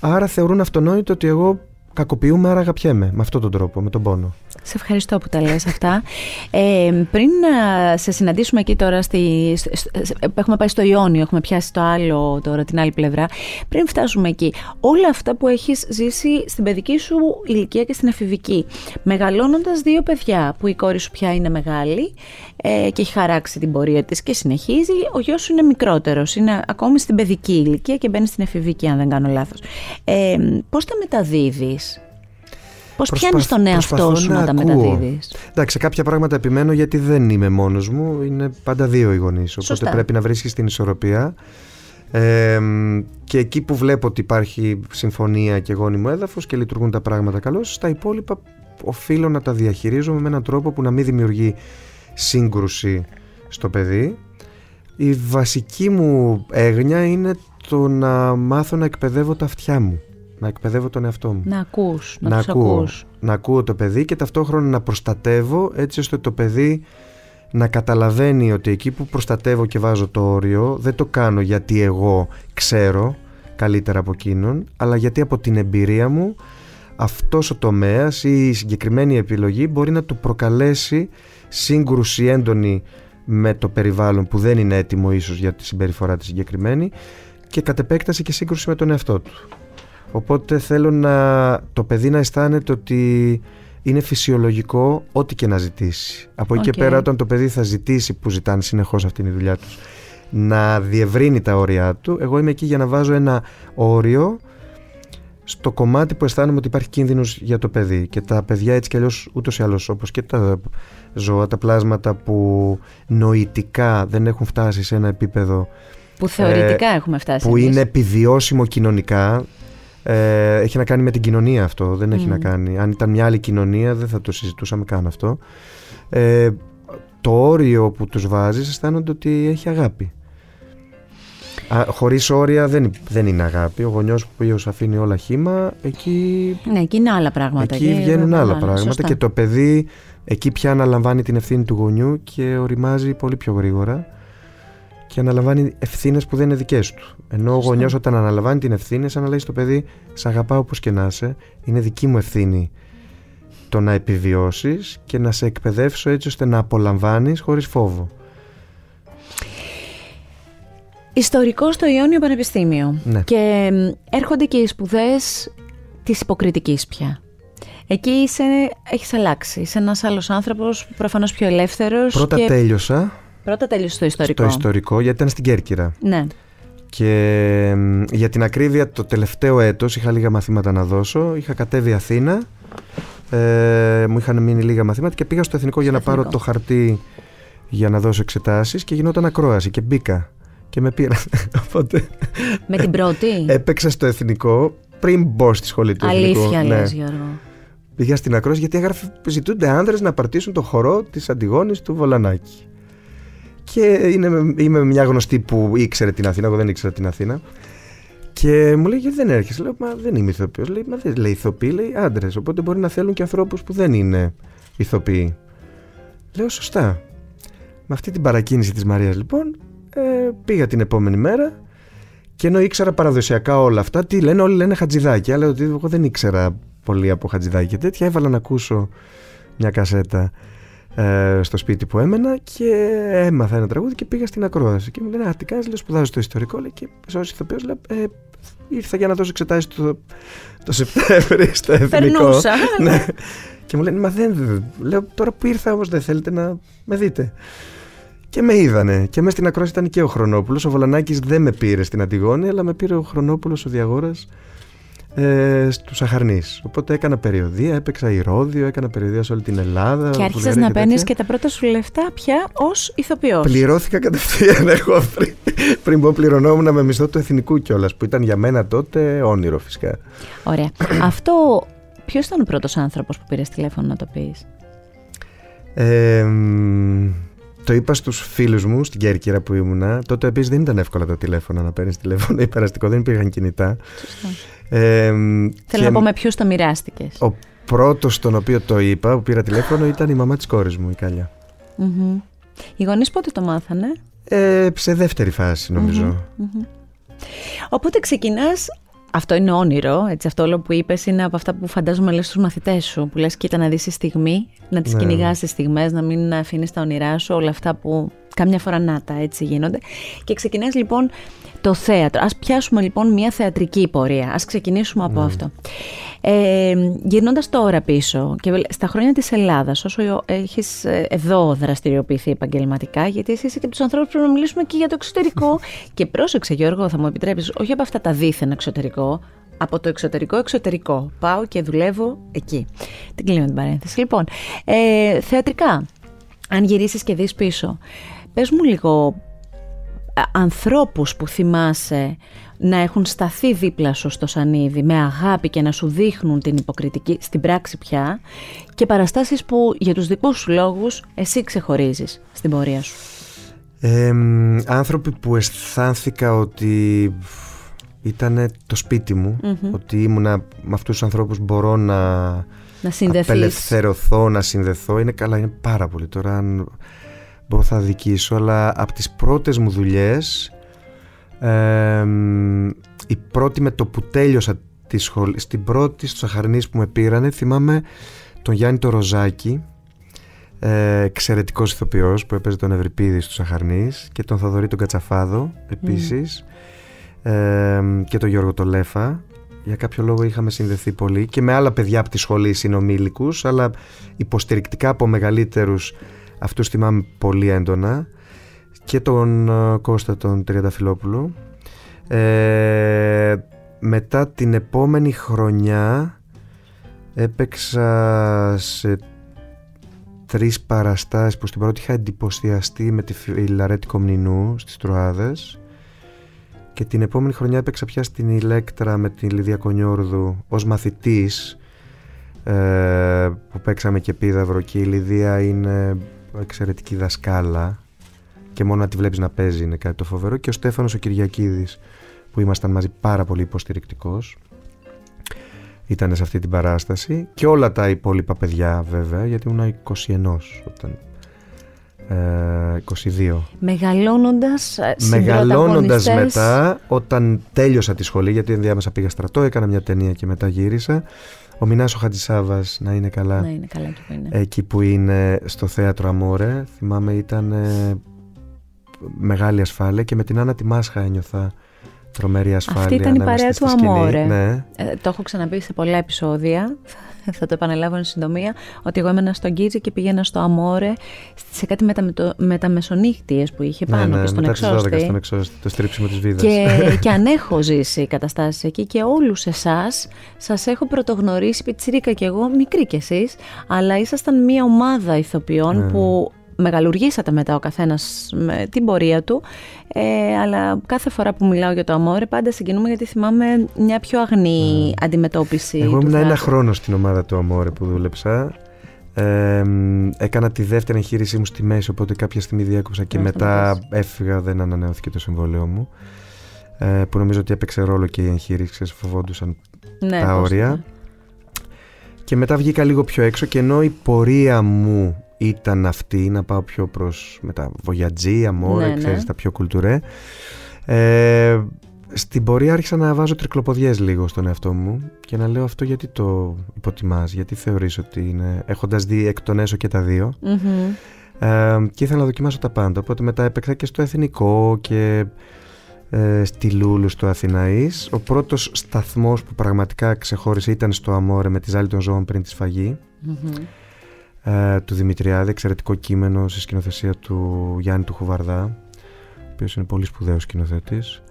άρα θεωρούν αυτονόητο ότι εγώ κακοποιούμε άρα αγαπιέμαι με αυτόν τον τρόπο, με τον πόνο. Σε ευχαριστώ που τα λες αυτά. Ε, πριν να σε συναντήσουμε εκεί τώρα, στη, σ- σ- σ- έχουμε πάει στο Ιόνιο, έχουμε πιάσει το άλλο τώρα, την άλλη πλευρά. Πριν φτάσουμε εκεί, όλα αυτά που έχεις ζήσει στην παιδική σου ηλικία και στην εφηβική, μεγαλώνοντας δύο παιδιά, που η κόρη σου πια είναι μεγάλη ε, και έχει χαράξει την πορεία της και συνεχίζει, ο γιος σου είναι μικρότερος, είναι ακόμη στην παιδική ηλικία και μπαίνει στην εφηβική, αν δεν κάνω λάθος. Ε, πώς τα μεταδίδεις; Πώς Προσπαθ- πιάνεις τον εαυτό προσπαθώ σου να να, τα ακούω. μεταδίδεις; Εντάξει, κάποια πράγματα επιμένω γιατί δεν είμαι μόνος μου, είναι πάντα δύο οι γονείς, οπότε Σωστά. πρέπει να βρίσκεις την ισορροπία. Ε, και εκεί που βλέπω ότι υπάρχει συμφωνία και γόνιμο έδαφος και λειτουργούν τα πράγματα καλώς, στα υπόλοιπα οφείλω να τα διαχειρίζομαι με έναν τρόπο που να μην δημιουργεί σύγκρουση στο παιδί. Η βασική μου έγνοια είναι το να μάθω να εκπαιδεύω τα αυτιά μου, να εκπαιδεύω τον εαυτό μου Να ακούς, να, να τους ακούω, ακούς. να ακούω το παιδί και ταυτόχρονα να προστατεύω έτσι ώστε το παιδί να καταλαβαίνει ότι εκεί που προστατεύω και βάζω το όριο δεν το κάνω γιατί εγώ ξέρω καλύτερα από εκείνον αλλά γιατί από την εμπειρία μου αυτός ο τομέας ή η συγκεκριμένη επιλογή μπορεί να του προκαλέσει σύγκρουση έντονη με το περιβάλλον που δεν είναι έτοιμο ίσως για τη συμπεριφορά τη συγκεκριμένη και κατ' επέκταση και σύγκρουση με τον εαυτό του. Οπότε θέλω να, το παιδί να αισθάνεται ότι είναι φυσιολογικό ό,τι και να ζητήσει. Από εκεί Οκ. και πέρα όταν το παιδί θα ζητήσει που ζητάνε συνεχώς αυτή είναι η δουλειά τους να διευρύνει τα όρια του, εγώ είμαι εκεί για να βάζω ένα όριο στο κομμάτι που αισθάνομαι ότι υπάρχει κίνδυνος για το παιδί και τα παιδιά έτσι κι αλλιώς ούτως ή άλλως όπως και τα ζώα, τα πλάσματα που νοητικά δεν έχουν φτάσει σε ένα επίπεδο Που θεωρητικά έχουμε φτάσει. Ε, που εμείς. είναι επιβιώσιμο κοινωνικά ε, έχει να κάνει με την κοινωνία αυτό δεν έχει Μμμ. να κάνει αν ήταν μια άλλη κοινωνία δεν θα το συζητούσαμε καν αυτό ε, το όριο που τους βάζεις αισθάνονται ότι έχει αγάπη Α, χωρίς όρια δεν, δεν είναι αγάπη ο γονιός που αφήνει όλα χύμα εκεί, Ναι, εκεί είναι άλλα πράγματα. εκεί βγαίνουν βέβαια, άλλα πράγματα σωστά. και το παιδί εκεί πια αναλαμβάνει την ευθύνη του γονιού και οριμάζει πολύ πιο γρήγορα και αναλαμβάνει ευθύνες που δεν είναι δικές του. Ενώ ο Σωστά. γονιός όταν αναλαμβάνει την ευθύνη, σαν να λέει στο παιδί: Σ' αγαπάω όπως και να είσαι, είναι δική μου ευθύνη το να επιβιώσεις και να σε εκπαιδεύσω έτσι ώστε να απολαμβάνεις χωρίς φόβο. Ιστορικό στο Ιόνιο Πανεπιστήμιο. Ναι. Και μ, έρχονται και οι σπουδές της υποκριτικής πια. Εκεί είσαι, έχεις αλλάξει. Είσαι ένας άλλος άνθρωπος, προφανώς πιο ελεύθερος. Πρώτα και... τέλειωσα Πρώτα τέλειωσε το ιστορικό. το ιστορικό γιατί ήταν στην Κέρκυρα. Ναι. Και μ, για την ακρίβεια το τελευταίο έτος είχα λίγα μαθήματα να δώσω. Είχα κατέβει Αθήνα. Ε, μου είχαν μείνει λίγα μαθήματα και πήγα στο εθνικό για να πάρω Εθνικό. το χαρτί για να δώσω εξετάσεις και γινόταν ακρόαση και μπήκα και με πήραν. Οπότε Με την πρώτη; έπαιξα στο εθνικό πριν μπω στη σχολή του εθνικού. Αλήθεια Ναι. λες Γιώργο. Πήγα στην ακρόαση γιατί έγραφε ζητούνται άνδρες να παρτίσουν το χορό της Αντιγόνης του Βολανάκη. Και είναι, με- είμαι μια γνωστή που ήξερε την Αθήνα, εγώ δεν ήξερα την Αθήνα. Και μου λέει, γιατί δεν έρχεσαι; Λέω, Μα δεν είμαι ηθοποιός. Λέει, Μα δεν λέει ηθοποιοί, λέει άντρε. Οπότε μπορεί να θέλουν και ανθρώπους που δεν είναι ηθοποιοί. Λέω σωστά. Με αυτή την παρακίνηση της Μαρίας λοιπόν ε, πήγα την επόμενη μέρα και ενώ ήξερα παραδοσιακά όλα αυτά, τι λένε, όλοι λένε χατζηδάκι. Αλλά ότι εγώ δεν ήξερα πολύ από χατζηδάκι και τέτοια. Έβαλα να ακούσω μια κασέτα ε, στο σπίτι που έμενα και έμαθα ένα τραγούδι και πήγα στην ακρόαση. Και μου λένε Α, τι κάνεις, λέω, σπουδάζω το ιστορικό. Λέει, και ω ηθοποιό, λέω, ε, ήρθα για να δώσω εξετάσεις το, το Σεπτέμβρη στο εθνικό. Περνούσα. ναι. Και μου λένε, Μα δεν. Λέω, τώρα που ήρθα όμως δεν θέλετε να με δείτε. Και με είδανε. Και μέσα στην ακρόαση ήταν και ο Χρονόπουλος. Ο Βολανάκη δεν με πήρε στην Αντιγόνη, αλλά με πήρε ο Χρονόπουλος ο Διαγόρας ε, στους Αχαρνείς. Οπότε έκανα περιοδία, έπαιξα ηρόδιο, έκανα περιοδία σε όλη την Ελλάδα. Και άρχισες να παίρνεις και τα πρώτα σου λεφτά πια ως ηθοποιός. Πληρώθηκα κατευθείαν εγώ πριν, πριν πω πληρωνόμουν με μισθό του εθνικού κιόλας, που ήταν για μένα τότε όνειρο φυσικά. Ωραία. Αυτό. Ποιος ήταν ο πρώτος άνθρωπος που πήρες τηλέφωνο να το πεις; Ε, το είπα στους φίλους μου στην Κέρκυρα που ήμουνα. Τότε επίσης δεν ήταν εύκολα το τηλέφωνο να παίρνεις τηλέφωνο υπεραστικό, δεν υπήρχαν κινητά. Ε, Θέλω να πω με ποιους το μοιράστηκες. Ο πρώτος στον οποίο το είπα, που πήρα τηλέφωνο, ήταν η μαμά της κόρης μου, η Κάλια. Mm-hmm. Οι γονείς πότε το μάθανε, ε, Σε δεύτερη φάση, νομίζω. Mm-hmm. Οπότε ξεκινάς αυτό είναι όνειρο, έτσι, αυτό όλο που είπες είναι από αυτά που φαντάζομαι λες στους μαθητές σου, που λες κοίτα να δεις τη στιγμή, να τις ναι. κυνηγάς τις στιγμές, να μην αφήνεις τα όνειρά σου, όλα αυτά που κάμια φορά να τα έτσι γίνονται. Και ξεκινάς λοιπόν το θέατρο. Ας πιάσουμε λοιπόν μια θεατρική πορεία, ας ξεκινήσουμε από ναι. αυτό. Ε, Γυρνώντας τώρα πίσω και στα χρόνια της Ελλάδας, όσο έχεις ε, εδώ δραστηριοποιηθεί επαγγελματικά, γιατί εσύ είσαι και από τους ανθρώπους πρέπει να μιλήσουμε και για το εξωτερικό. και πρόσεξε, Γιώργο, θα μου επιτρέψεις, όχι από αυτά τα δίθεν εξωτερικό, από το εξωτερικό εξωτερικό. Πάω και δουλεύω εκεί. Την κλείνω την παρένθεση. Λοιπόν, ε, θεατρικά, αν γυρίσεις και δεις πίσω, πες μου λίγο ανθρώπους που θυμάσαι να έχουν σταθεί δίπλα σου στο σανίδι με αγάπη και να σου δείχνουν την υποκριτική στην πράξη πια και παραστάσεις που για τους δικούς σου λόγους εσύ ξεχωρίζεις στην πορεία σου. Ε, άνθρωποι που αισθάνθηκα ότι ήταν το σπίτι μου, ότι ήμουνα με αυτούς τους ανθρώπους μπορώ να, να απελευθερωθώ, να συνδεθώ, είναι καλά, είναι πάρα πολύ. Τώρα αν μπορώ θα δικήσω, αλλά από τις πρώτες μου δουλειές η πρώτη με το που τέλειωσα τη σχολή, στην πρώτη στους Αχαρνείς που με πήρανε θυμάμαι τον Γιάννη το Ροζάκη ε, εξαιρετικός ηθοποιός που έπαιζε τον Ευρυπίδη στους Αχαρνείς και τον Θοδωρή τον Κατσαφάδο επίσης και τον Γιώργο το Λέφα. Για κάποιο λόγο είχαμε συνδεθεί πολύ και με άλλα παιδιά από τη σχολή συνομήλικους αλλά υποστηρικτικά από μεγαλύτερους αυτούς θυμάμαι πολύ έντονα. Και τον ε, Κώστα τον Τριανταφυλόπουλο ε, μετά την επόμενη χρονιά έπαιξα σε τρεις παραστάσεις που στην πρώτη είχα εντυπωσιαστεί με τη Φιλαρέτη Κομνηνού στις Τροάδες. Και την επόμενη χρονιά έπαιξα πια στην Ηλέκτρα με την Λιδία Κονιόρδου ως μαθητής ε, που παίξαμε και πίδαυρο. Και η Λιδία είναι εξαιρετική δασκάλα και μόνο να τη βλέπεις να παίζει είναι κάτι το φοβερό και ο Στέφανος ο Κυριακίδης που ήμασταν μαζί πάρα πολύ υποστηρικτικός. ήταν σε αυτή την παράσταση και όλα τα υπόλοιπα παιδιά βέβαια γιατί ήμουν 21 όταν 22. Μεγαλώνοντας ε, Μεγαλώνοντας μετά όταν τέλειωσα τη σχολή γιατί ενδιάμεσα πήγα στρατό έκανα μια ταινία και μετά γύρισα ο Μινάσο Χατζησάβας να είναι καλά, να είναι καλά που είναι. εκεί που είναι στο θέατρο Αμόρε θυμάμαι ήταν ε, μεγάλη ασφάλεια και με την Άννα τη Μάσχα ένιωθα τρομερή ασφάλεια. Αυτή ήταν η παρέα του Αμόρε. Ναι. Ε, το έχω ξαναπεί σε πολλά επεισόδια. Θα το επαναλάβω εν συντομία. Ότι εγώ έμενα στον Κίτζι και πήγαινα στο Αμόρε σε κάτι με τα μεσονύχτιε που είχε ναι, πάνω ναι, και στον μετά εξώστη. Στις 12 στον εξώστη, το στρίψιμο της βίδας. Και, και αν έχω ζήσει καταστάσεις εκεί και όλους εσάς σας έχω πρωτογνωρίσει, πιτσίρικα κι εγώ, μικρή κι εσείς, αλλά ήσασταν μια ομάδα ηθοποιών ναι. που μεγαλουργήσατε μετά ο καθένας με την πορεία του. Ε, αλλά κάθε φορά που μιλάω για το αμόρε πάντα συγκινούμε γιατί θυμάμαι μια πιο αγνή mm. αντιμετώπιση Εγώ ήμουν ένα χρόνο στην ομάδα του αμόρε που δούλεψα. Ε, έκανα τη δεύτερη εγχείρησή μου στη μέση οπότε κάποια στιγμή διέκοψα και μετά έφυγα δεν ανανεώθηκε το συμβόλαιό μου. Ε, που νομίζω ότι έπαιξε ρόλο και οι εγχείρησει φοβόντουσαν ναι, τα όρια. και μετά βγήκα λίγο πιο έξω και ενώ η πορεία μου ήταν αυτή, να πάω πιο προς με τα βογιατζή, αμόρε, Ναι, ναι. ξέρεις, τα πιο κουλτουρέ. Ε, στην πορεία άρχισα να βάζω τρικλοποδιές λίγο στον εαυτό μου και να λέω αυτό γιατί το υποτιμάς, γιατί θεωρείς ότι είναι, έχοντας δει εκ των έσω και τα δύο. Μμμ. Ε, και ήθελα να δοκιμάσω τα πάντα. Οπότε μετά έπαιξα και στο Εθνικό και ε, στη Λούλου στο Αθηναής. Ο πρώτος σταθμός που πραγματικά ξεχώρισε ήταν στο Αμόρε με τη ζάλη των ζώων πριν τη σφαγή Μμμ. Ε, του Δημητριάδη, εξαιρετικό κείμενο σε σκηνοθεσία του Γιάννη του Χουβαρδά ο οποίος είναι πολύ σπουδαίος σκηνοθέτης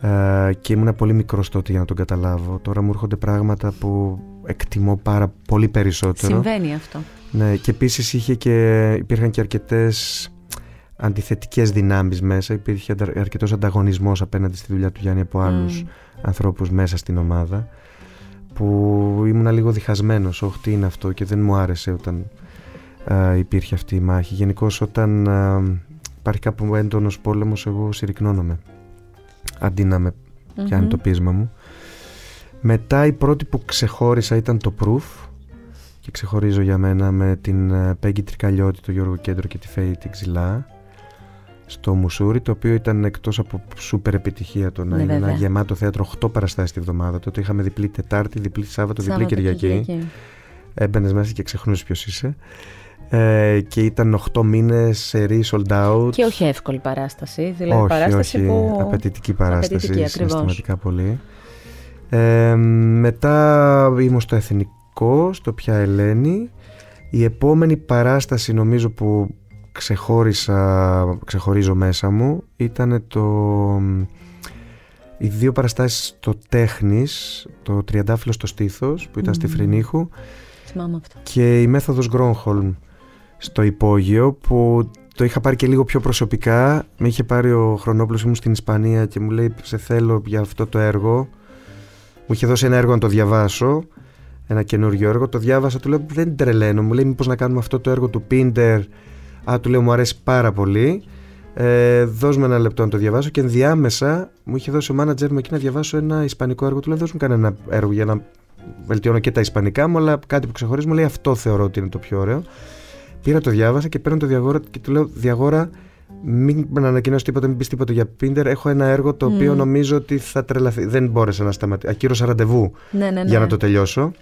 ε, και ήμουν πολύ μικρός τότε για να τον καταλάβω τώρα μου έρχονται πράγματα που εκτιμώ πάρα πολύ περισσότερο Συμβαίνει αυτό. ναι, και επίσης είχε και, υπήρχαν και αρκετές αντιθετικές δυνάμεις μέσα. Υπήρχε αρκετός ανταγωνισμός απέναντι στη δουλειά του Γιάννη από άλλους Μμ. ανθρώπους μέσα στην ομάδα. Που ήμουν λίγο διχασμένος. Όχι, τι είναι αυτό, και δεν μου άρεσε όταν α, υπήρχε αυτή η μάχη. Γενικώς, όταν α, υπάρχει κάπου έντονος πόλεμος, εγώ συρρυκνώνομαι. Αντί να με πιάνει Μμμ. το πείσμα μου. Μετά η πρώτη που ξεχώρισα ήταν το Proof και ξεχωρίζω για μένα με την ε, Πέγγι Τρικαλιώτη, το Γιώργο Κέντρο και τη Φέη την Ξυλά στο Μουσούρι, το οποίο ήταν εκτός από σούπερ επιτυχία το να Ναι, είναι ένα βέβαια. γεμάτο θέατρο 8 παραστάσεις τη βδομάδα. Τότε είχαμε διπλή Τετάρτη, διπλή Σάββατο, διπλή Σάββατο, Κυριακή. Έμπαινες μέσα και ξεχνούσες ποιος είσαι. Ε, και ήταν 8 μήνες σε sold out. Και όχι εύκολη παράσταση. Δηλαδή όχι, παράσταση όχι, που. απαιτητική παράσταση, Απαιτητική, ακριβώς. συναισθηματικά πολύ. Ε, μετά ήμουν στο Εθνικό, στο Πια Ελένη. Η επόμενη παράσταση νομίζω που ξεχώρισα, ξεχωρίζω μέσα μου ήταν το... Οι δύο παραστάσεις στο Τέχνης, το Τριαντάφυλλο στο Στήθος που ήταν στη Μμμ. Φρυνίχου Θυμάμαι αυτό. και η μέθοδος Γκρόνχολμ στο υπόγειο που το είχα πάρει και λίγο πιο προσωπικά. Με είχε πάρει ο Χρονόπουλος, ήμουν στην Ισπανία και μου λέει σε θέλω για αυτό το έργο. Μου είχε δώσει ένα έργο να το διαβάσω, ένα καινούριο έργο. Το διάβασα, του λέω δεν τρελαίνω. Μου λέει μήπως να κάνουμε αυτό το έργο του Πίντερ. Α, του λέω μου αρέσει πάρα πολύ. Ε, δώσ' μου ένα λεπτό να το διαβάσω και ενδιάμεσα μου είχε δώσει ο μάνατζερ μου εκεί να διαβάσω ένα ισπανικό έργο. Του λέω δώσ' μου κανένα έργο για να βελτιώνω και τα ισπανικά μου, αλλά κάτι που ξεχωρίζει μου λέει αυτό θεωρώ ότι είναι το πιο ωραίο. Πήρα το διάβασα και παίρνω το Διαγόρα και του λέω Διαγόρα, μην με ανακοινώσει τίποτα, μην πεις τίποτα για Πίντερ. Έχω ένα έργο το οποίο Μμ. νομίζω ότι θα τρελαθεί. Δεν μπόρεσα να σταματήσω. Ακύρωσα ραντεβού Ναι, ναι, ναι. για να το τελειώσω.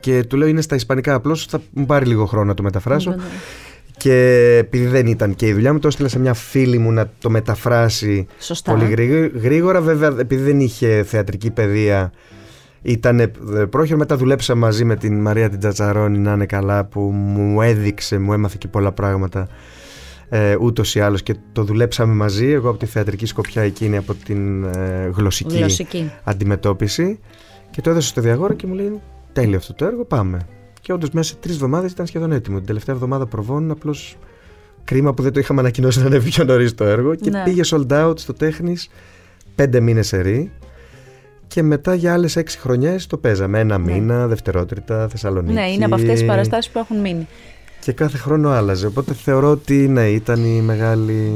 Και του λέω είναι στα Ισπανικά απλώς, θα μου πάρει λίγο χρόνο να το μεταφράσω. Ναι, ναι. Και επειδή δεν ήταν και η δουλειά μου, το έστειλα σε μια φίλη μου να το μεταφράσει Σωστά. πολύ γρήγορα. γρήγορα. Βέβαια, επειδή δεν είχε θεατρική παιδεία, ήταν πρόχειρο. Μετά δουλέψα μαζί με την Μαρία την Τζατσαρόνη να είναι καλά, που μου έδειξε, μου έμαθε και πολλά πράγματα ε, ούτως ή άλλως και το δουλέψαμε μαζί. Εγώ από τη θεατρική σκοπιά, εκείνη από την ε, γλωσσική, Γλωσσική. αντιμετώπιση. Και το έδωσε στο Διαγόρα και μου λέει: Τέλειο αυτό το έργο, πάμε. Και όντως μέσα σε τρεις εβδομάδες ήταν σχεδόν έτοιμο. Την τελευταία εβδομάδα προβών, απλώς κρίμα που δεν το είχαμε ανακοινώσει να ανέβει πιο νωρίς το έργο. Και Ναι. πήγε sold out στο τέχνης πέντε μήνες ερή. Και μετά για άλλες έξι χρονιές το παίζαμε. Ένα Ναι. μήνα, δευτερότριτα, Θεσσαλονίκη. Ναι, είναι από αυτές τις παραστάσεις που έχουν μείνει. Και κάθε χρόνο άλλαζε. Οπότε θεωρώ ότι ναι, ήταν η μεγάλη.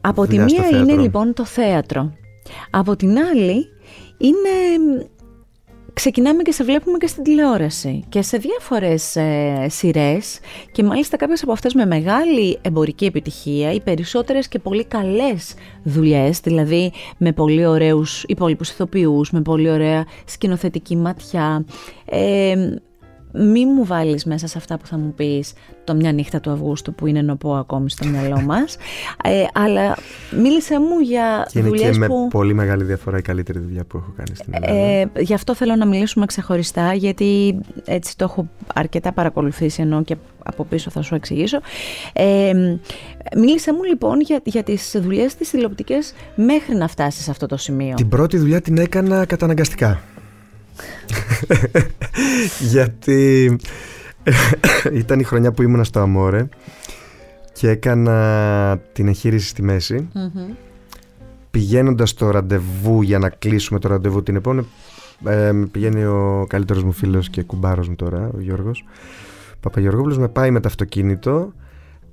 Από τη δουλειά στο μία είναι θέατρο. λοιπόν το θέατρο. Από την άλλη είναι... Ξεκινάμε και σε βλέπουμε και στην τηλεόραση και σε διάφορες ε, σειρές και μάλιστα κάποιες από αυτές με μεγάλη εμπορική επιτυχία, οι περισσότερες και πολύ καλές δουλειές, δηλαδή με πολύ ωραίους υπόλοιπους ηθοποιούς, με πολύ ωραία σκηνοθετική ματιά. Ε, μη μου βάλεις μέσα σε αυτά που θα μου πεις το μια νύχτα του Αυγούστου που είναι νοπό ακόμη στο μυαλό μας ε, αλλά μίλησε μου για Και είναι και δουλειές με που πολύ μεγάλη διαφορά η καλύτερη δουλειά που έχω κάνει στην Ελλάδα. ε, γι' αυτό θέλω να μιλήσουμε ξεχωριστά γιατί έτσι το έχω αρκετά παρακολουθήσει ενώ και από πίσω θα σου εξηγήσω ε, μίλησε μου λοιπόν για, για τις δουλειές της τηλεοπτικές μέχρι να φτάσεις σε αυτό το σημείο Την πρώτη δουλειά την έκανα καταναγκαστικά. Γιατί ήταν η χρονιά που ήμουνα στο Αμόρε και έκανα την εγχείρηση στη μέση. Μμμ. Πηγαίνοντας στο ραντεβού για να κλείσουμε το ραντεβού την επόμενη ε, με πηγαίνει ο καλύτερος μου φίλος και κουμπάρος μου τώρα, ο Γιώργος Παπαγεωργόπουλος με πάει με το αυτοκίνητο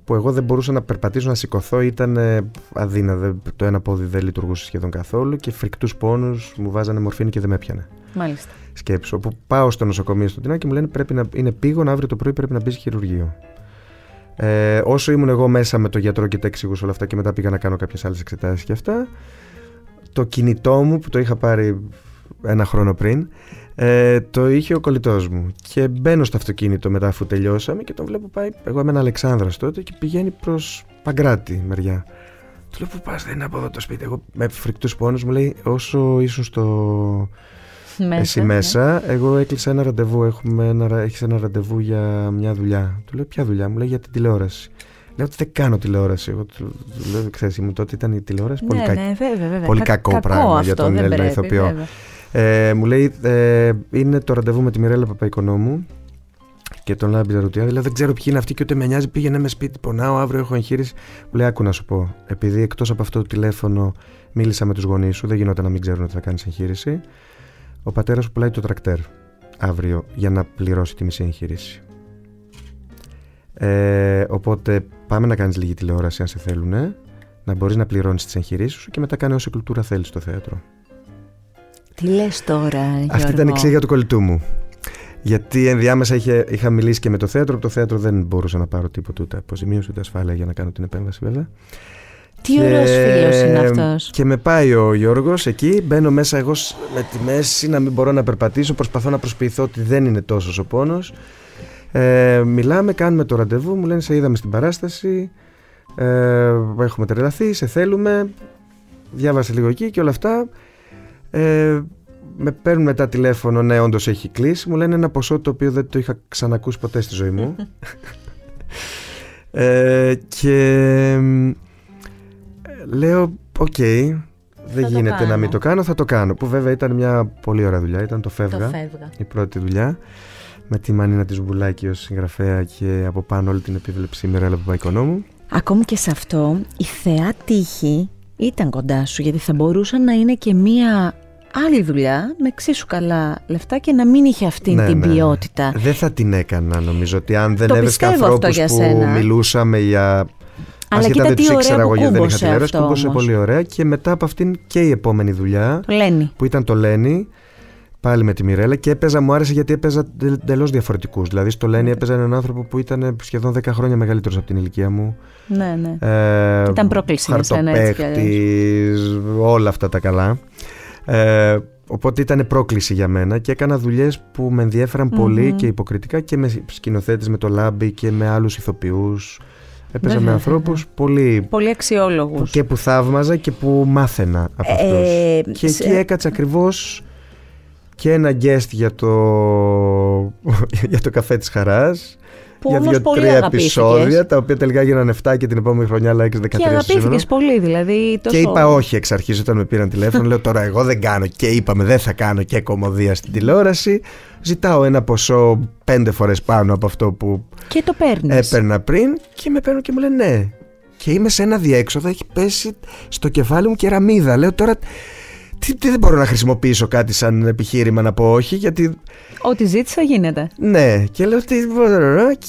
που εγώ δεν μπορούσα να περπατήσω, να σηκωθώ, ήταν ε, αδύνατο. Το ένα πόδι δεν λειτουργούσε σχεδόν καθόλου και φρικτούς πόνους μου βάζανε μορφήνη και δεν με έπιανε. Μάλιστα. Σκέψω. Όπου πάω στο νοσοκομείο στο Τινάκι και μου λένε πρέπει να είναι πήγον αύριο το πρωί πρέπει να μπεις χειρουργείο. Ε, όσο ήμουν εγώ μέσα με το γιατρό και τα εξηγούσα όλα αυτά και μετά πήγα να κάνω κάποιες άλλες εξετάσεις και αυτά, το κινητό μου που το είχα πάρει ένα χρόνο πριν, ε, το είχε ο κολλητός μου. Και μπαίνω στο αυτοκίνητο μετά αφού τελειώσαμε και τον βλέπω πάει. Εγώ είμαι ένα Αλεξάνδρας τότε και πηγαίνει προς Παγκράτη μεριά. Του λέω που πας, δεν είναι από εδώ το σπίτι. Εγώ με φρικτούς πόνους μου λέει όσο ήσουν στο. Μέσα, Εσύ ναι. μέσα, εγώ έκλεισα ένα ραντεβού. Έχουμε ένα, έχεις ένα ραντεβού για μια δουλειά. Του λέω ποια δουλειά, μου λέει για την τηλεόραση. Λέω ότι δεν κάνω τηλεόραση. Εγώ του, του λέω, ξέρεις, ήμουν τότε ήταν η τηλεόραση πολύ ναι, κακή. ναι, βέβαια, βέβαια. πολύ Κα- κακό πράγμα για αυτό, τον δεν Έλληνα πρέπει, ηθοποιό. βέβαια. Ε, μου λέει ε, είναι το ραντεβού με τη Μιρέλα Παπαϊκονόμου και τον Λάμπη Ζαρουτιάδη. Λέω δεν ξέρω ποιοι είναι αυτοί και ούτε με νοιάζει. Πήγαινε με σπίτι, πονάω, αύριο έχω εγχείρηση. Μου λέει άκου να σου πω. Επειδή εκτός από αυτό το τηλέφωνο μίλησα με τους γονείς σου, δεν γινόταν να μην ξέρουν ότι θα κάνεις εγχείρηση. Ο πατέρας σου πουλάει το τρακτέρ αύριο για να πληρώσει τη μισή εγχείρηση. Ε, οπότε πάμε να κάνεις λίγη τηλεόραση αν σε θέλουν, να μπορείς να πληρώνεις τις εγχειρήσεις σου και μετά κάνει όση κουλτούρα θέλεις στο θέατρο. Τι λες τώρα, Γιώργο; Αυτή ήταν η εξήγια του κολλητού μου. Γιατί ενδιάμεσα είχε, είχα μιλήσει και με το θέατρο. Από το θέατρο δεν μπορούσα να πάρω τίποτα ούτε αποζημίωση ούτε ασφάλεια για να κάνω την επέμβαση, βέβαια. Τι Και- ωραίος φίλος είναι αυτός. Και με πάει ο Γιώργος εκεί. Μπαίνω μέσα εγώ σ- με τη μέση να μην μπορώ να περπατήσω. Προσπαθώ να προσποιηθώ ότι δεν είναι τόσος ο πόνος. Ε, μιλάμε, κάνουμε το ραντεβού. Μου λένε Σε είδαμε στην παράσταση. Ε, έχουμε τρελαθεί. Σε θέλουμε. Διάβασε λίγο εκεί και όλα αυτά. Ε, με παίρνουν μετά τηλέφωνο, ναι, όντως έχει κλείσει. Μου λένε ένα ποσό το οποίο δεν το είχα ξανακούσει ποτέ στη ζωή μου. ε, και μ, λέω, οκ, δεν το γίνεται να κάνω. μην το κάνω, θα το κάνω. Που βέβαια ήταν μια πολύ ωραία δουλειά, ήταν το Το Φεύγα, φεύγα. η πρώτη δουλειά. Με τη Μανίνα Ζουμπουλάκη ως συγγραφέα και από πάνω όλη την επίβλεψη Μιρέλλα Παπαοικονόμου. Ακόμη και σε αυτό, η θεά τύχη ήταν κοντά σου, γιατί θα μπορούσε να είναι και μία άλλη δουλειά με εξίσου καλά λεφτά και να μην είχε αυτή Ναι, την ναι, ναι. ποιότητα. Δεν θα την έκανα νομίζω ότι αν δεν Το έβρισκα πιστεύω αυτό ανθρώπους για που σένα. μιλούσαμε για Αλλά Ασχετά κοίτα δεν τι τους ωραία ήξερα που εγώ γιατί δεν είχα κούμποσε τηλεόραση, αυτό κούμπωσε όμως. πολύ ωραία και μετά από αυτήν και η επόμενη δουλειά Το λένε. που ήταν το Λένι, πάλι με τη Μιρέλα και έπαιζα, μου άρεσε γιατί έπαιζα εντελώς διαφορετικούς. Δηλαδή στο Λένι έπαιζα έναν άνθρωπο που ήταν σχεδόν 10 χρόνια μεγαλύτερος από την ηλικία μου. Ναι, ναι. Ε, Ήταν πρόκληση για σένα, έτσι κι χαρτοπαίχτης, όλα αυτά τα καλά. Ε, οπότε ήταν πρόκληση για μένα και έκανα δουλειές που με ενδιέφεραν πολύ Μμμ. και υποκριτικά και με σκηνοθέτες, με το Λάμπη και με άλλους ηθοποιούς. Έπαιζα Βέβαια, με ανθρώπους πολύ Πολύ αξιόλογους. και που θαύμαζα και που μάθαινα από Ε, αυτούς. Και σε- εκεί έκατσα ακριβώς και ένα guest για το, για το καφέ της χαράς Που για όμως πολύ δύο-τρία αγαπήθηκες. επεισόδια τα οποία τελικά γίνανε 7 και την επόμενη χρονιά άλλα 6-13 Και στο σύνολο. αγαπήθηκες πολύ, δηλαδή τόσο... Και είπα όχι εξ αρχής όταν με πήραν τηλέφωνο. λέω τώρα εγώ δεν κάνω και είπαμε δεν θα κάνω και κομμωδία στην τηλεόραση. Ζητάω ένα ποσό πέντε φορές πάνω από αυτό που Και το παίρνεις. έπαιρνα πριν και με παίρνουν και μου λένε ναι. Και είμαι σε ένα διέξοδο, έχει πέσει στο κεφάλι μου κεραμίδα. Λέω τώρα τι, τι δεν μπορώ να χρησιμοποιήσω κάτι σαν επιχείρημα να πω όχι γιατί Ό,τι ζήτησα γίνεται. ναι, και λέω τι.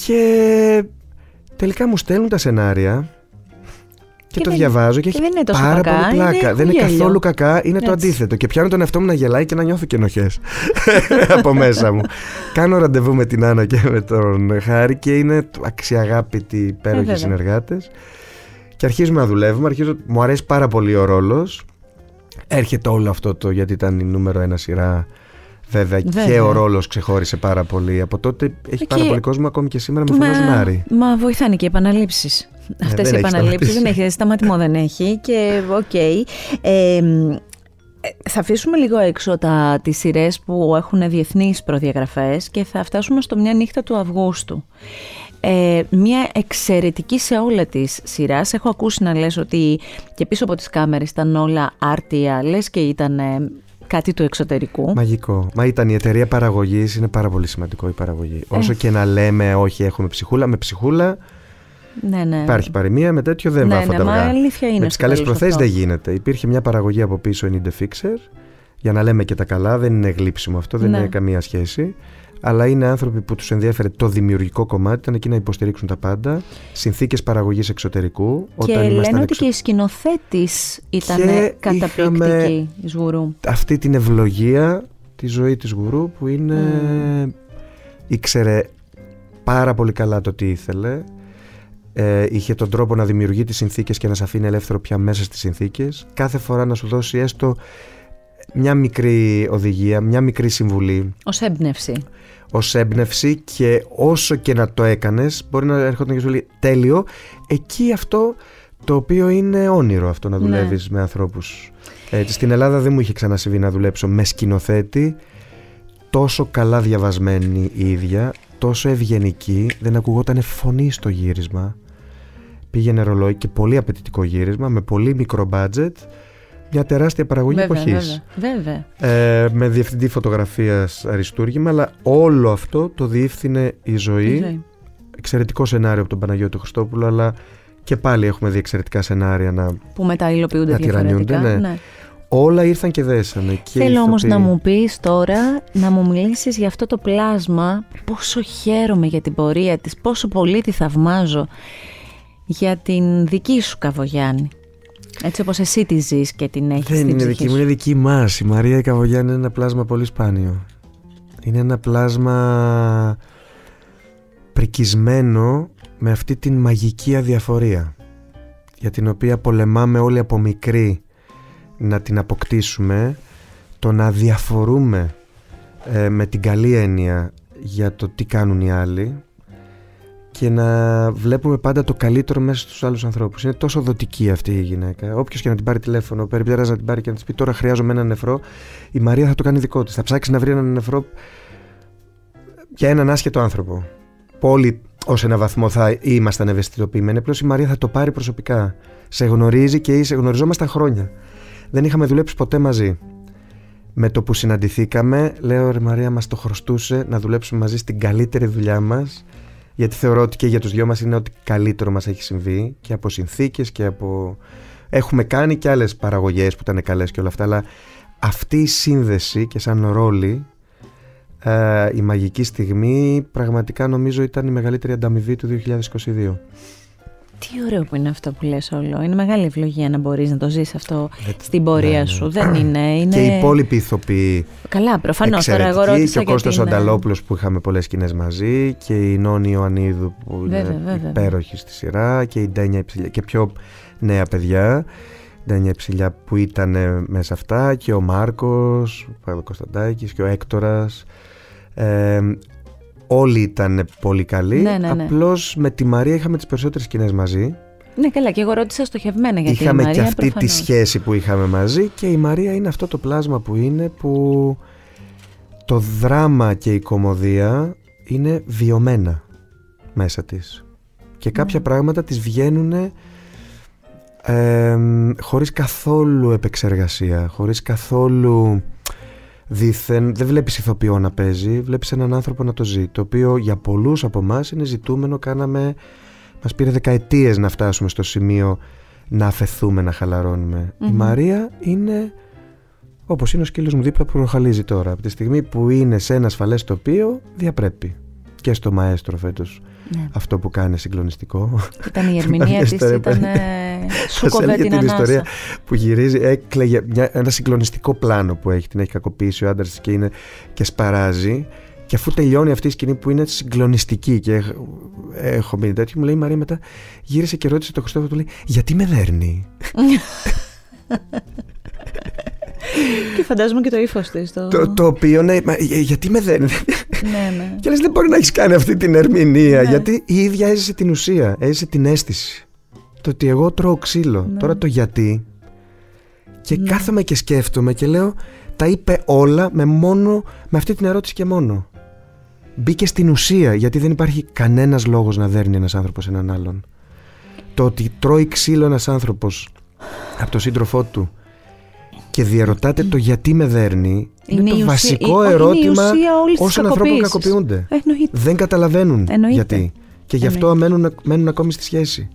Και τελικά μου στέλνουν τα σενάρια. Και, Και το δεν- διαβάζω και, και έχει δεν είναι τόσο πάρα κακά, πολύ πλάκα. είναι δεν είναι γέλιο. καθόλου κακά, είναι το Έτσι. αντίθετο. Και πιάνω τον εαυτό μου να γελάει και να νιώθω και ενοχέ από μέσα μου. Κάνω ραντεβού με την Άννα και με τον Χάρη και είναι αξιαγάπητοι υπέροχοι βέβαια. συνεργάτες. Και αρχίζουμε να δουλεύουμε. Αρχίζω, μου αρέσει πάρα πολύ ο ρόλος. Έρχεται όλο αυτό το γιατί ήταν η νούμερο ένα σειρά. Βέβαια, και Βέβαια. ο ρόλος ξεχώρισε πάρα πολύ. Από τότε έχει πάρα Και- πολύ κόσμο, ακόμη και σήμερα με φωνάζουν Άρη. μα βοηθάνε και οι επαναλήψεις. Αυτές δεν οι έχει επαναλήψεις δεν σταματήσει. έχει, σταματημό δεν έχει και οκ. Ε, μ, ε, θα αφήσουμε λίγο έξω τα, τις σειρές που έχουν διεθνείς προδιαγραφές και θα φτάσουμε στο μια νύχτα του Αυγούστου. Ε, μια εξαιρετική σε όλα τις σειράς. Έχω ακούσει να λες ότι και πίσω από τις κάμερες ήταν όλα άρτια, λες και ήταν ε, κάτι του εξωτερικού. Μαγικό. Μα ήταν η εταιρεία παραγωγής, είναι πάρα πολύ σημαντικό η παραγωγή. Ε. Όσο και να λέμε, όχι, έχουμε ψυχούλα, με ψυχούλα ναι, ναι. υπάρχει παροιμία, με τέτοιο δεν ναι, βάφονται ναι, μα αυγά. αλήθεια είναι Με τις στο καλές τέλος προθέσεις αυτό. δεν γίνεται. Υπήρχε μια παραγωγή από πίσω, η Need Fixer, για να λέμε και τα καλά, δεν είναι γλύψιμο αυτό, δεν Ναι. είναι καμία σχέση. Αλλά είναι άνθρωποι που τους ενδιαφέρει το δημιουργικό κομμάτι, ήταν εκεί να υποστηρίξουν τα πάντα, συνθήκες παραγωγής εξωτερικού. Και όταν λένε ότι και η σκηνοθέτης ήταν καταπληκτική η Σγουρού. Αυτή την ευλογία τη ζωή της Γουρού που είναι... Mm. ήξερε πάρα πολύ καλά το τι ήθελε, ε, είχε τον τρόπο να δημιουργεί τις συνθήκες και να σε αφήνει ελεύθερο πια μέσα στις συνθήκες, κάθε φορά να σου δώσει έστω μια μικρή οδηγία, μια μικρή συμβουλή. Ως έμπνευση. Ως έμπνευση και όσο και να το έκανες μπορεί να έρχονταν και σου λέει τέλειο. Εκεί αυτό το οποίο είναι όνειρο αυτό να ναι. δουλεύεις με ανθρώπους. Έτσι, στην Ελλάδα δεν μου είχε ξανασυμβεί να δουλέψω με σκηνοθέτη τόσο καλά διαβασμένη η ίδια, τόσο ευγενική, δεν ακουγόταν φωνή στο γύρισμα. Πήγαινε ρολόι και πολύ απαιτητικό γύρισμα με πολύ μικρό budget μια τεράστια παραγωγή εποχής. Βέβαια, Ε, με διευθυντή φωτογραφίας αριστούργημα, αλλά όλο αυτό το διεύθυνε η ζωή. Εξαιρετικό σενάριο από τον Παναγιώτη Χριστόπουλο, αλλά και πάλι έχουμε δει εξαιρετικά σενάρια να. που μετά υλοποιούνται διαφορετικά. Ναι. ναι. Όλα ήρθαν και δέσανε. Και Θέλω όμως να μου πεις τώρα, να μου μιλήσεις για αυτό το πλάσμα, πόσο χαίρομαι για την πορεία της, πόσο πολύ τη θαυμάζω για την δική σου Καβογιάννη. Έτσι όπως εσύ τη ζεις και την έχεις Δεν είναι δική μου, είναι δική μας. Η Μαρία Καβογιάννη είναι ένα πλάσμα πολύ σπάνιο. Είναι ένα πλάσμα πρικισμένο με αυτή την μαγική αδιαφορία για την οποία πολεμάμε όλοι από μικρή να την αποκτήσουμε το να διαφορούμε ε, με την καλή έννοια για το τι κάνουν οι άλλοι και να βλέπουμε πάντα το καλύτερο μέσα στους άλλους ανθρώπους. Είναι τόσο δοτική αυτή η γυναίκα. Όποιος και να την πάρει τηλέφωνο, περιπτέρα να την πάρει και να της πει τώρα χρειάζομαι ένα νεφρό, η Μαρία θα το κάνει δικό της. Θα ψάξει να βρει ένα νεφρό για έναν άσχετο άνθρωπο. Που όλοι ως ένα βαθμό θα ήμασταν ευαισθητοποιημένοι. Απλώς η Μαρία θα το πάρει προσωπικά. Σε γνωρίζει και είσαι γνωριζόμασταν χρόνια. Δεν είχαμε δουλέψει ποτέ μαζί. Με το που συναντηθήκαμε, λέω ρε Μαρία, μας το χρωστούσε να δουλέψουμε μαζί στην καλύτερη δουλειά μας γιατί θεωρώ ότι και για τους δυο μας είναι ότι καλύτερο μας έχει συμβεί και από συνθήκες και από... Έχουμε κάνει και άλλες παραγωγές που ήταν καλές και όλα αυτά, αλλά αυτή η σύνδεση και σαν ρόλη ε, η μαγική στιγμή πραγματικά νομίζω ήταν η μεγαλύτερη ανταμοιβή του 2022. Τι ωραίο που είναι αυτό που λες όλο. Είναι μεγάλη ευλογία να μπορείς να το ζεις αυτό στην πορεία ναι, ναι. σου. Δεν είναι, είναι... Και οι υπόλοιποι ηθοποιοί. Καλά, προφανώς. Τώρα εγώ ρώτησα και ο Κώστας Ονταλόπουλος που είχαμε πολλές σκηνές μαζί και η Νόνη Ιωαννίδου που βέβαια, είναι βέβαια. υπέροχη στη σειρά και η Ντένια Υψηλιά και πιο νέα παιδιά. Ντένια Υψηλιά που ήταν μέσα αυτά και ο Μάρκος, ο Κωνσταντάκης και ο Έκτορας. Ε, όλοι ήταν πολύ καλοί. Ναι, ναι, ναι. Απλώς με τη Μαρία είχαμε τις περισσότερες σκηνές μαζί. Ναι, καλά, και εγώ ρώτησα στοχευμένα γιατί είχαμε η Μαρία. Είχαμε και αυτή τη σχέση που είχαμε μαζί και η Μαρία είναι αυτό το πλάσμα που είναι που το δράμα και η κομμωδία είναι βιωμένα μέσα της. Και κάποια πράγματα τις βγαίνουν ε, χωρίς καθόλου επεξεργασία, χωρίς καθόλου δήθεν δεν βλέπεις ηθοποιό να παίζει, βλέπεις έναν άνθρωπο να το ζει, το οποίο για πολλούς από εμάς είναι ζητούμενο, κάναμε, μας πήρε δεκαετίες να φτάσουμε στο σημείο να αφαιθούμε, να χαλαρωνουμε Η Μαρία είναι όπως είναι ο σκύλος μου δίπλα που προχαλίζει τώρα. Από τη στιγμή που είναι σε ένα ασφαλές τοπίο, διαπρέπει. Και στο μαέστρο φέτος ναι. αυτό που κάνει συγκλονιστικό. Ήταν η ερμηνεία της, ήταν σου κοβέ την, την ιστορία που γυρίζει, έκλαιγε μια, ένα συγκλονιστικό πλάνο που έχει, την έχει κακοποιήσει ο άντρας και, είναι, και σπαράζει και αφού τελειώνει αυτή η σκηνή που είναι συγκλονιστική και έχω μείνει τέτοιο, μου λέει η Μαρία μετά γύρισε και ρώτησε το Χριστόφο του λέει γιατί με δέρνει; και φαντάζομαι και το ύφος της. Το... το... Το, οποίο, ναι, μα, γιατί με δέρνει. ναι, ναι. Και λες, δεν μπορεί να έχεις κάνει αυτή την ερμηνεία. Ναι. Γιατί η ίδια έζησε την ουσία, έζησε την αίσθηση. Το ότι εγώ τρώω ξύλο. Ναι. Τώρα το γιατί. Και ναι. κάθομαι και σκέφτομαι και λέω, τα είπε όλα με μόνο, με αυτή την ερώτηση και μόνο. Μπήκε στην ουσία, γιατί δεν υπάρχει κανένας λόγος να δέρνει ένας άνθρωπος έναν άλλον. Το ότι τρώει ξύλο ένας άνθρωπος από το σύντροφό του και διαρωτάτε το γιατί με δέρνει είναι, το βασικό ερώτημα όσων ανθρώπων κακοποιούνται. Δεν καταλαβαίνουν γιατί. Και γι' αυτό μένουν, μένουν ακόμη στη σχέση.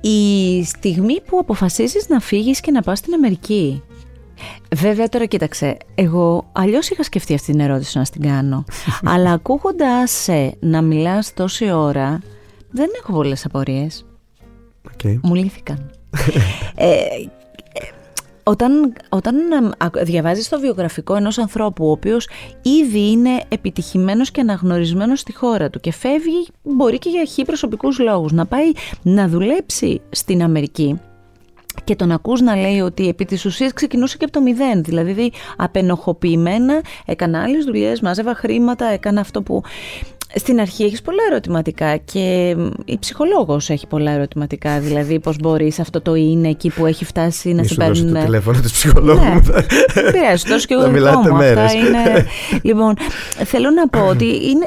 η στιγμή που αποφασίζεις να φύγεις και να πας στην Αμερική. Βέβαια τώρα κοίταξε, εγώ αλλιώς είχα σκεφτεί αυτή την ερώτηση να στην κάνω, αλλά ακούγοντας σε να μιλάς τόση ώρα, δεν έχω πολλές απορίες. Okay. Μου λύθηκαν. ε, όταν, όταν διαβάζεις το βιογραφικό ενός ανθρώπου ο οποίος ήδη είναι επιτυχημένος και αναγνωρισμένος στη χώρα του και φεύγει μπορεί και για χι προσωπικούς λόγους να πάει να δουλέψει στην Αμερική και τον ακούς να λέει ότι επί της ουσίας ξεκινούσε και από το μηδέν. Δηλαδή απενοχοποιημένα έκανα άλλες δουλειές, μάζευα χρήματα, έκανα αυτό που στην αρχή έχεις πολλά ερωτηματικά και η ψυχολόγος έχει πολλά ερωτηματικά, δηλαδή πώς μπορείς αυτό το είναι εκεί που έχει φτάσει να σε παίρνουν... το τηλέφωνο της ψυχολόγου ναι, Δεν πειράζει, τόσο και εγώ δικό μου. Αυτά είναι... λοιπόν, θέλω να πω ότι είναι,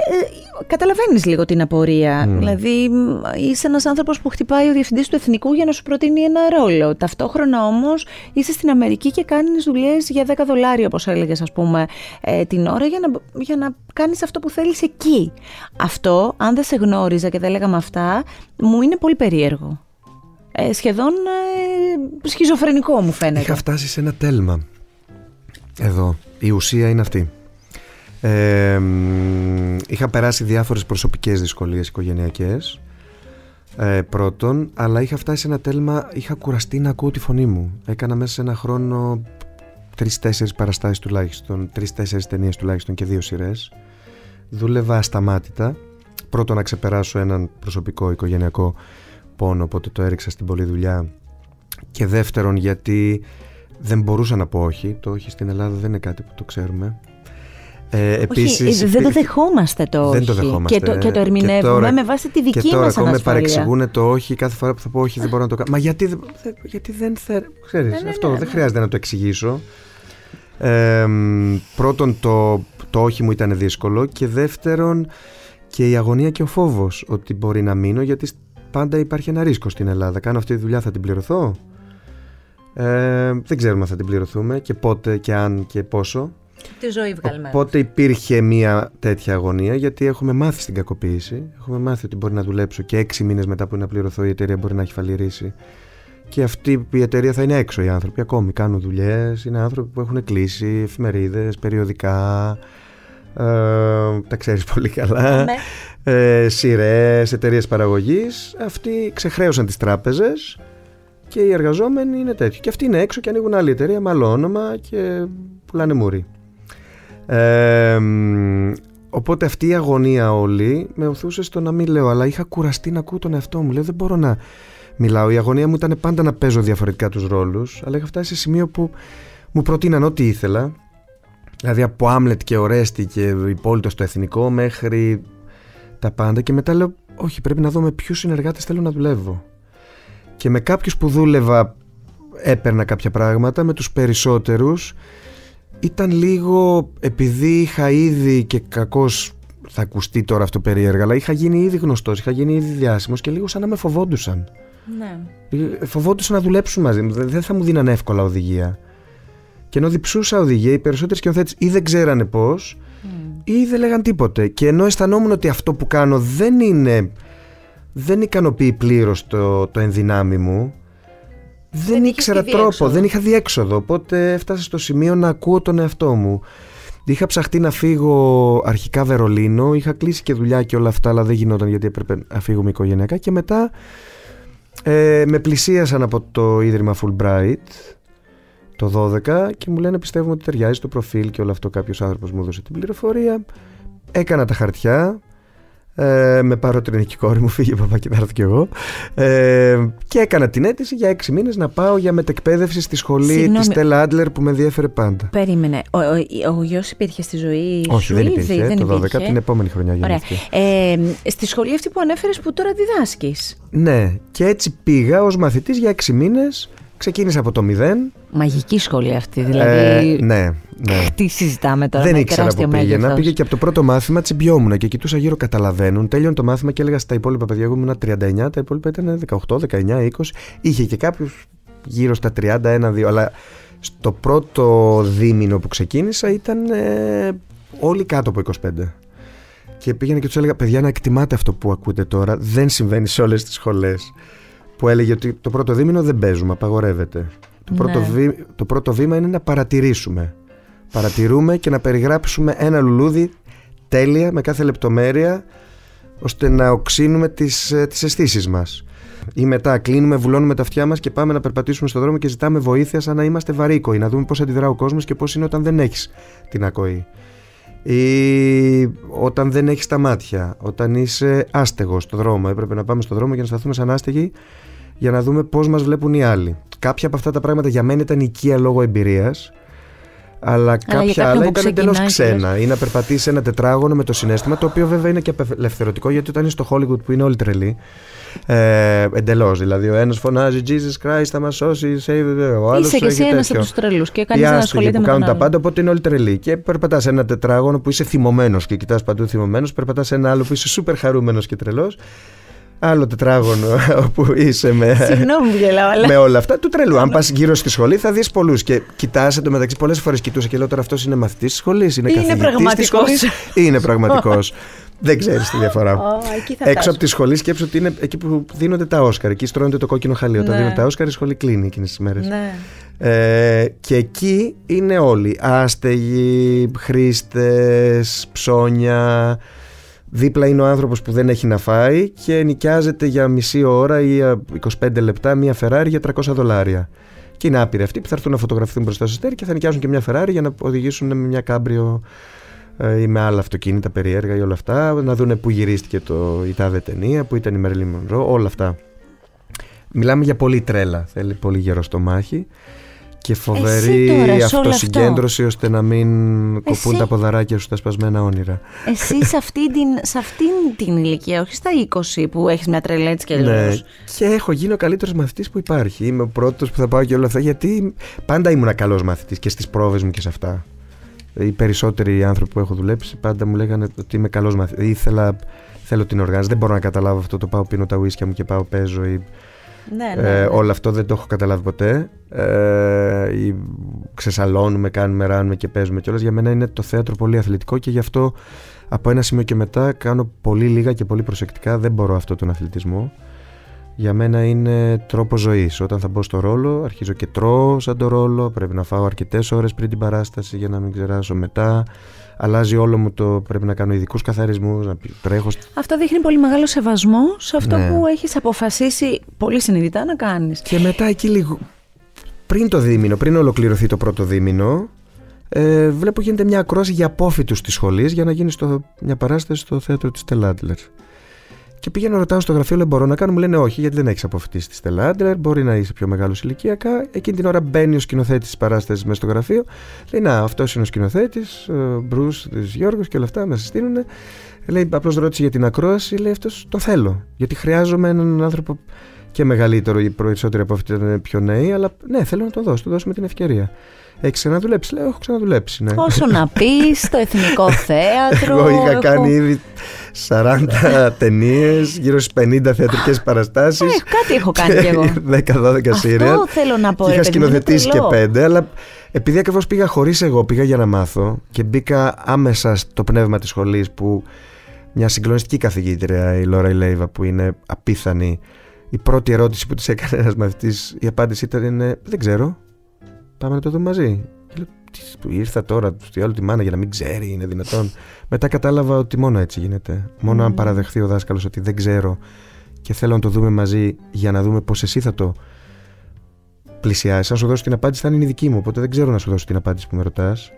καταλαβαίνεις λίγο την απορία. Mm. Δηλαδή είσαι ένας άνθρωπος που χτυπάει ο διευθυντής του εθνικού για να σου προτείνει ένα ρόλο. Ταυτόχρονα όμως είσαι στην Αμερική και κάνεις δουλειές για 10 δολάρια όπως έλεγες ας πούμε ε, την ώρα για να, για να κάνεις αυτό που θέλεις εκεί. Αυτό αν δεν σε γνώριζα και δεν λέγαμε αυτά μου είναι πολύ περίεργο. Ε, σχεδόν ε, σχιζοφρενικό μου φαίνεται. Είχα φτάσει σε ένα τέλμα. Εδώ. Η ουσία είναι αυτή. Ε, είχα περάσει διάφορες προσωπικές δυσκολίες οικογενειακές ε, πρώτον, αλλά είχα φτάσει σε ένα τέλμα, είχα κουραστεί να ακούω τη φωνή μου. Έκανα μέσα σε ένα χρόνο τρεις-τέσσερις παραστάσεις τουλάχιστον, τρεις-τέσσερις ταινίες τουλάχιστον και δύο σειρές. Δούλευα ασταμάτητα. Πρώτον να ξεπεράσω έναν προσωπικό οικογενειακό πόνο, οπότε το έριξα στην πολλή δουλειά. Και δεύτερον γιατί δεν μπορούσα να πω όχι. Το όχι στην Ελλάδα δεν είναι κάτι που το ξέρουμε. Ε, επίσης, όχι, δεν το δεχόμαστε το όχι. Δεν το δεχόμαστε. Και το, και το ερμηνεύουμε με βάση τη δική μας ανασφάλεια. Και με παρεξηγούν το όχι κάθε φορά που θα πω όχι δεν μπορώ να το κάνω. Μα γιατί, γιατί δεν θέλω. Ξέρεις, ναι, ναι, αυτό ναι, δεν χρειάζεται να το εξηγήσω. Ε, πρώτον το, το όχι μου ήταν δύσκολο και δεύτερον και η αγωνία και ο φόβος ότι μπορεί να μείνω γιατί πάντα υπάρχει ένα ρίσκο στην Ελλάδα. Κάνω αυτή τη δουλειά θα την πληρωθώ; Ε, δεν ξέρουμε αν θα την πληρωθούμε και πότε και αν και πόσο. Τη ζωή βγαλμένη. Οπότε υπήρχε μια τέτοια αγωνία γιατί έχουμε μάθει στην κακοποίηση. Έχουμε μάθει ότι μπορεί να δουλέψω και έξι μήνες μετά που να πληρωθώ η εταιρεία μπορεί να έχει φαλυρίσει. Και αυτή η εταιρεία θα είναι έξω οι άνθρωποι. Ακόμη κάνουν δουλειές. Είναι άνθρωποι που έχουν κλείσει εφημερίδες, περιοδικά. Ε, τα ξέρεις πολύ καλά. Ναι. Ε, Σειρές, εταιρείες παραγωγής. Αυτοί ξεχρέωσαν τις τράπεζες και οι εργαζόμενοι είναι τέτοιοι. Και αυτοί είναι έξω και ανοίγουν άλλη εταιρεία με άλλο όνομα και πουλάνε μουρί οπότε αυτή η αγωνία όλη με οθούσε στο να μην λέω, αλλά είχα κουραστεί να ακούω τον εαυτό μου. Λέω δεν μπορώ να μιλάω. Η αγωνία μου ήταν πάντα να παίζω διαφορετικά τους ρόλους, αλλά είχα φτάσει σε σημείο που μου προτείναν ό,τι ήθελα. Δηλαδή από Άμλετ και Ορέστη και υπόλοιπος στο εθνικό μέχρι τα πάντα και μετά λέω όχι πρέπει να δω με ποιους συνεργάτες θέλω να δουλεύω. Και με κάποιους που δούλευα έπαιρνα κάποια πράγματα, με τους περισσότερους ήταν λίγο επειδή είχα ήδη και κακώς θα ακουστεί τώρα αυτό περίεργα αλλά είχα γίνει ήδη γνωστός, είχα γίνει ήδη διάσημος και λίγο σαν να με φοβόντουσαν ναι. Ε, φοβόντουσαν να δουλέψουν μαζί μου δεν θα μου δίνανε εύκολα οδηγία και ενώ διψούσα οδηγία οι περισσότεροι σκηνοθέτες ή δεν ξέρανε πώς mm. ή δεν λέγαν τίποτε και ενώ αισθανόμουν ότι αυτό που κάνω δεν είναι δεν ικανοποιεί πλήρως το, το ενδυνάμει μου δεν, ήξερα τρόπο, δεν είχα διέξοδο. Οπότε έφτασα στο σημείο να ακούω τον εαυτό μου. Είχα ψαχτεί να φύγω αρχικά Βερολίνο, είχα κλείσει και δουλειά και όλα αυτά, αλλά δεν γινόταν γιατί έπρεπε να φύγουμε οικογενειακά. Και μετά ε, με πλησίασαν από το Ίδρυμα Fulbright το 12 και μου λένε πιστεύουμε ότι ταιριάζει το προφίλ και όλο αυτό. Κάποιος άνθρωπος μου έδωσε την πληροφορία. Έκανα τα χαρτιά, ε, με πάρω την κόρη μου, φύγε παπά και θα έρθω κι εγώ. Ε, και έκανα την αίτηση για έξι μήνες να πάω για μετεκπαίδευση στη σχολή της Στέλλα Άντλερ που με ενδιαφέρε πάντα. Περίμενε. Ο, ο, ο γιος υπήρχε στη ζωή Όχι, σου, δεν υπήρχε. Δεν το 12, την επόμενη χρονιά Ωραία. Ε, στη σχολή αυτή που ανέφερες που τώρα διδάσκεις. Ναι, και έτσι πήγα ως μαθητής για έξι μήνες. Ξεκίνησα από το μηδέν. Μαγική σχολή αυτή, δηλαδή. Ε, ναι, ναι. Τι συζητάμε τώρα. Δεν ήξερα που πήγαινα. Πήγε και από το πρώτο μάθημα τσιμπιόμουν και κοιτούσα γύρω καταλαβαίνουν. Τέλειωνε το μάθημα και έλεγα στα υπόλοιπα παιδιά. Εγώ ήμουν 39, τα υπόλοιπα ήταν 18, 19, 20. Είχε και κάποιους γύρω στα 31, 2. Αλλά στο πρώτο δίμηνο που ξεκίνησα ήταν ε, όλοι κάτω από 25. Και πήγαινα και τους έλεγα: Παιδιά, να εκτιμάτε αυτό που ακούτε τώρα. Δεν συμβαίνει σε όλες τις σχολές που έλεγε ότι το πρώτο δίμηνο δεν παίζουμε, απαγορεύεται. Το, πρώτο, Ναι. βή- το πρώτο βήμα είναι να παρατηρήσουμε. Παρατηρούμε και να περιγράψουμε ένα λουλούδι τέλεια, με κάθε λεπτομέρεια, ώστε να οξύνουμε τις, ε, τις αισθήσεις μας. Ή μετά κλείνουμε, βουλώνουμε τα αυτιά μας και πάμε να περπατήσουμε στον δρόμο και ζητάμε βοήθεια σαν να είμαστε βαρύκοοι, να δούμε πώς αντιδρά ο κόσμος και πώς είναι όταν δεν έχεις την ακοή. Ή όταν δεν έχεις τα μάτια, όταν είσαι άστεγος στο δρόμο. Έπρεπε να πάμε στον δρόμο για να σταθούμε σαν άστεγοι για να δούμε πώς μας βλέπουν οι άλλοι. Κάποια από αυτά τα πράγματα για μένα ήταν οικία λόγω εμπειρίας, αλλά για κάποια κάποιον άλλα που ήταν εντελώς ξεκινάει και ξένα. Ή να περπατήσει ένα τετράγωνο με το συνέστημα, το οποίο βέβαια είναι και απελευθερωτικό, γιατί όταν είναι στο Hollywood που είναι όλοι τρελοί, ε, εντελώς. Δηλαδή, ο ένας φωνάζει Jesus Christ, θα μας σώσει, save, ο άλλος Είσαι και εσύ έχει ένας τέτοιο. από τους τρελούς και Οι κανείς δεν άστεγοι ασχολείται που με κάνουν τον τα άλλο. πάντα, οπότε είναι όλοι τρελοί. Και περπατάς ένα τετράγωνο που είσαι θυμωμένος και κοιτάς παντού θυμωμένος, περπατάς ένα άλλο που είσαι σούπερ χαρούμενος και τρελός. Άλλο τετράγωνο όπου είσαι με, Συγγνώμη που γελάω, αλλά. με όλα αυτά του τρελού. Αν πας γύρω στη σχολή θα δεις πολλούς. Και κοιτάς εντωμεταξύ πολλές φορές κοιτούσα και λέω τώρα αυτός είναι μαθητής της σχολής, είναι Είναι καθηγητής της πραγματικός. σχολής, ή είναι πραγματικός. Δεν ξέρεις τη διαφορά. Ω, εκεί θα Έξω φτάσω. από τη σχολή σκέψω ότι είναι εκεί που δίνονται τα Όσκαρ. Εκεί στρώνεται το κόκκινο χαλί. Όταν Ναι. δίνονται τα Όσκαρ, η σχολή κλείνει εκείνες τις μέρες. Ναι. Ε, και εκεί είναι όλοι. Άστεγοι, χρήστες, ψώνια. Δίπλα είναι ο άνθρωπος που δεν έχει να φάει και νοικιάζεται για μισή ώρα ή α, 25 λεπτά μία Ferrari για 300 δολάρια. Και είναι άπειροι αυτοί που θα έρθουν να φωτογραφηθούν μπροστά στο αστέρι και θα νοικιάσουν και μια Ferrari για να οδηγήσουν με μια κάμπριο ε, ή με άλλα αυτοκίνητα περίεργα ή όλα αυτά. Να δούνε πού γυρίστηκε το, η τάδε ταινία, πού ήταν η Marilyn Monroe, όλα αυτά. Μιλάμε για πολύ τρέλα. Θέλει πολύ γερό στο μάχη και φοβερή τώρα, σε όλο αυτό. αυτοσυγκέντρωση ώστε να μην κοπούν Εσύ. τα ποδαράκια σου στα σπασμένα όνειρα. Εσύ σε αυτή την, σε αυτήν την ηλικία, όχι στα 20 που έχεις μια τρελή έτσι κι αλλιώς. Ναι. Και έχω γίνει ο καλύτερος μαθητής που υπάρχει. Είμαι ο πρώτος που θα πάω και όλα αυτά γιατί πάντα ήμουν καλός μαθητής και στις πρόβες μου και σε αυτά. Οι περισσότεροι άνθρωποι που έχω δουλέψει πάντα μου λέγανε ότι είμαι καλός μαθητή. Ήθελα, θέλω την οργάνωση. Δεν μπορώ να καταλάβω αυτό το πάω πίνω τα ουίσκια μου και πάω παίζω. Ή, Ναι, ναι, ε, ναι. όλο αυτό δεν το έχω καταλάβει ποτέ. Ε, ή ξεσαλώνουμε, κάνουμε, ράνουμε και παίζουμε κιόλας. Για μένα είναι το θέατρο πολύ αθλητικό και γι' αυτό από ένα σημείο και μετά κάνω πολύ λίγα και πολύ προσεκτικά. Δεν μπορώ αυτό τον αθλητισμό. Για μένα είναι τρόπο ζωής. Όταν θα μπω στο ρόλο, αρχίζω και τρώω σαν το ρόλο. Πρέπει να φάω αρκετές ώρες πριν την παράσταση για να μην ξεράσω μετά. Αλλάζει όλο μου το. Πρέπει να κάνω ειδικούς καθαρισμούς, να πι- τρέχω. στη- Αυτό δείχνει πολύ μεγάλο σεβασμό σε αυτό Ναι. που έχεις αποφασίσει πολύ συνειδητά να κάνεις. Και μετά εκεί λίγο. Πριν το δίμηνο, πριν ολοκληρωθεί το πρώτο δίμηνο, ε, βλέπω γίνεται μια ακρόαση για απόφοιτου της σχολής για να γίνεις στο, μια παράσταση στο θέατρο της Τελάντλερ. Και πήγαινα ρωτάω στο γραφείο, λέω: Μπορώ να κάνω. Μου λένε όχι, γιατί δεν έχεις αποφοιτήσει τη Τελάντλερ. Μπορεί να είσαι πιο μεγάλος ηλικιακά. Εκείνη την ώρα μπαίνει ο σκηνοθέτης της παράστασης μέσα στο γραφείο. Λέει: Να, αυτός είναι ο σκηνοθέτης, ο Μπρου της Γιώργος και όλα αυτά. Με συστήνουν. Λέει: Απλώς ρώτησε για την ακρόαση. Λέει: Αυτός το θέλω. Γιατί χρειάζομαι έναν άνθρωπο και μεγαλύτερο. Οι περισσότεροι από αυτοί ήταν πιο νέοι. Αλλά ναι, θέλω να το δώσω. Του δώσουμε την ευκαιρία. Έχει ξαναδουλέψει. Λέω: Έχω ξαναδουλέψει. Ναι. Όσο να πεις, στο εθνικό θέατρο. Εγώ είχα έχω- κάνει ήδη 40 ταινίες, γύρω στις 50 θεατρικές παραστάσεις. Ε, κάτι έχω κάνει κι εγώ. 10-12 σύριαλ. Αυτό θέλω να πω. Και ρε είχα παιδί μου, είναι σκηνοθετήσει και τρελό. πέντε, αλλά επειδή ακριβώς πήγα χωρίς εγώ, πήγα για να μάθω και μπήκα άμεσα στο πνεύμα της σχολής που μια συγκλονιστική καθηγήτρια, η Λόρα Ηλέιβα, που είναι απίθανη. Η πρώτη ερώτηση που της έκανε ένας μαθητής, η απάντηση ήταν: είναι, Δεν ξέρω. Πάμε να το δούμε μαζί. Και λέω, «Τι, που ήρθα τώρα στη άλλη τη μάνα για να μην ξέρει, είναι δυνατόν. Μετά κατάλαβα ότι μόνο έτσι γίνεται. Μόνο αν Μμμ. παραδεχθεί ο δάσκαλος ότι δεν ξέρω και θέλω να το δούμε μαζί για να δούμε πώς εσύ θα το πλησιάσεις. Αν σου δώσω την απάντηση, θα είναι η δική μου. Οπότε δεν ξέρω να σου δώσω την απάντηση που με ρωτάς.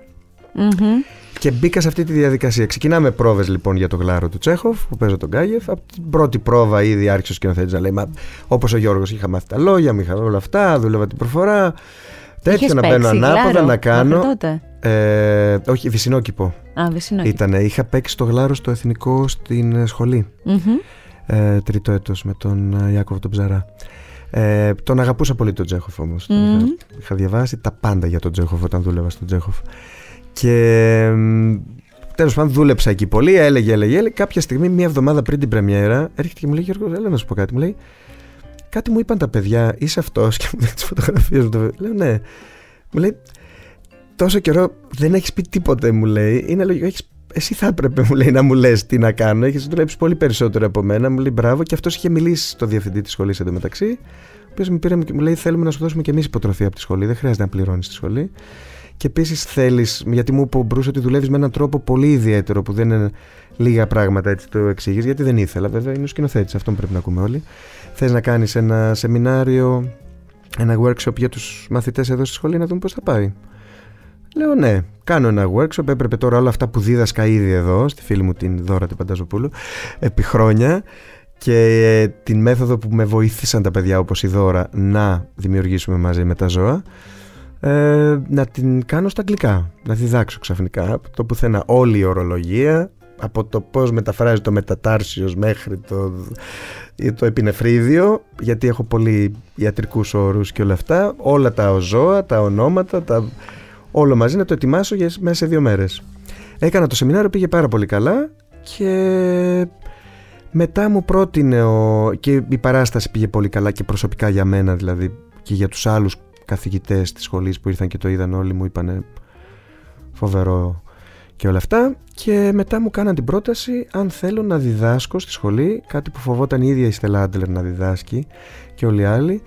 Μμμ. Και μπήκα σε αυτή τη διαδικασία. Ξεκινάμε πρόβες λοιπόν για το γλάρο του Τσέχοφ που παίζω τον Γκάγεφ. Από την πρώτη πρόβα ήδη άρχισε ο σκηνοθέτης να λέει: Μα όπως ο Γιώργος είχα μάθει τα λόγια, μου είχα όλα αυτά, δούλευα την προφορά. Τέτοιο Είχες να μπαίνω παίξει ανάποδα γλάρο να κάνω. μέχρι τότε; Ε, όχι, βυσινόκηπο Α, δεν ήτανε. Είχα παίξει το γλάρο στο εθνικό στην ε, σχολή. Ε, τρίτο έτος με τον ε, Ιάκωβο τον Ψαρά. Ε, τον αγαπούσα πολύ τον Τζέχοφ όμως. Τον Μμμ. Είχα, είχα διαβάσει τα πάντα για τον Τζέχοφ όταν δούλευα στον Τζέχοφ. Και μ, τέλος πάντων δούλεψα εκεί πολύ, έλεγε, έλεγε, έλεγε. Κάποια στιγμή, μία εβδομάδα πριν την πρεμιέρα, έρχεται και μου λέει: Γιώργος, έλα να σου πω κάτι. Μου λέει: Κάτι μου είπαν τα παιδιά, είσαι αυτός και μου δείχνει τις φωτογραφίες μου. Το... Λέω: Ναι. Μου λέει: Τόσο καιρό δεν έχεις πει τίποτε, μου λέει. Είναι λογικό, έχεις εσύ θα έπρεπε μου λέει να μου λες τι να κάνω, έχεις δουλέψει πολύ περισσότερο από μένα, μου λέει μπράβο και αυτός είχε μιλήσει στο διευθυντή της σχολής εντωμεταξύ, ο οποίος μου πήρε μου λέει θέλουμε να σου δώσουμε και εμείς υποτροφία από τη σχολή, δεν χρειάζεται να πληρώνεις τη σχολή. Και επίσης θέλεις, γιατί μου είπε ο Μπρούσο ότι δουλεύεις με έναν τρόπο πολύ ιδιαίτερο που δεν είναι λίγα πράγματα έτσι το εξηγείς, γιατί δεν ήθελα βέβαια, είναι ο σκηνοθέτης, αυτόν πρέπει να ακούμε όλοι. Θες να κάνεις ένα σεμινάριο, ένα workshop για τους μαθητές εδώ στη σχολή να δούμε πώς θα πάει. Λέω ναι, κάνω ένα workshop. Έπρεπε τώρα όλα αυτά που δίδασκα ήδη εδώ, στη φίλη μου την Δώρα την Πανταζοπούλου, επί χρόνια και ε, την μέθοδο που με βοήθησαν τα παιδιά όπως η Δώρα να δημιουργήσουμε μαζί με τα ζώα ε, να την κάνω στα αγγλικά, να διδάξω ξαφνικά από το πουθενά όλη η ορολογία από το πώς μεταφράζει το μετατάρσιος μέχρι το, το επινεφρίδιο γιατί έχω πολύ ιατρικούς όρους και όλα αυτά όλα τα ζώα, τα ονόματα τα... όλο μαζί να το ετοιμάσω για μέσα σε δύο μέρες. Έκανα το σεμινάριο, πήγε πάρα πολύ καλά και μετά μου πρότεινε ο... και η παράσταση πήγε πολύ καλά και προσωπικά για μένα δηλαδή και για τους άλλους καθηγητές της σχολής που ήρθαν και το είδαν όλοι μου είπανε φοβερό και όλα αυτά και μετά μου κάναν την πρόταση αν θέλω να διδάσκω στη σχολή κάτι που φοβόταν η ίδια η Στέλλα Άντλερ να διδάσκει και όλοι οι άλλοι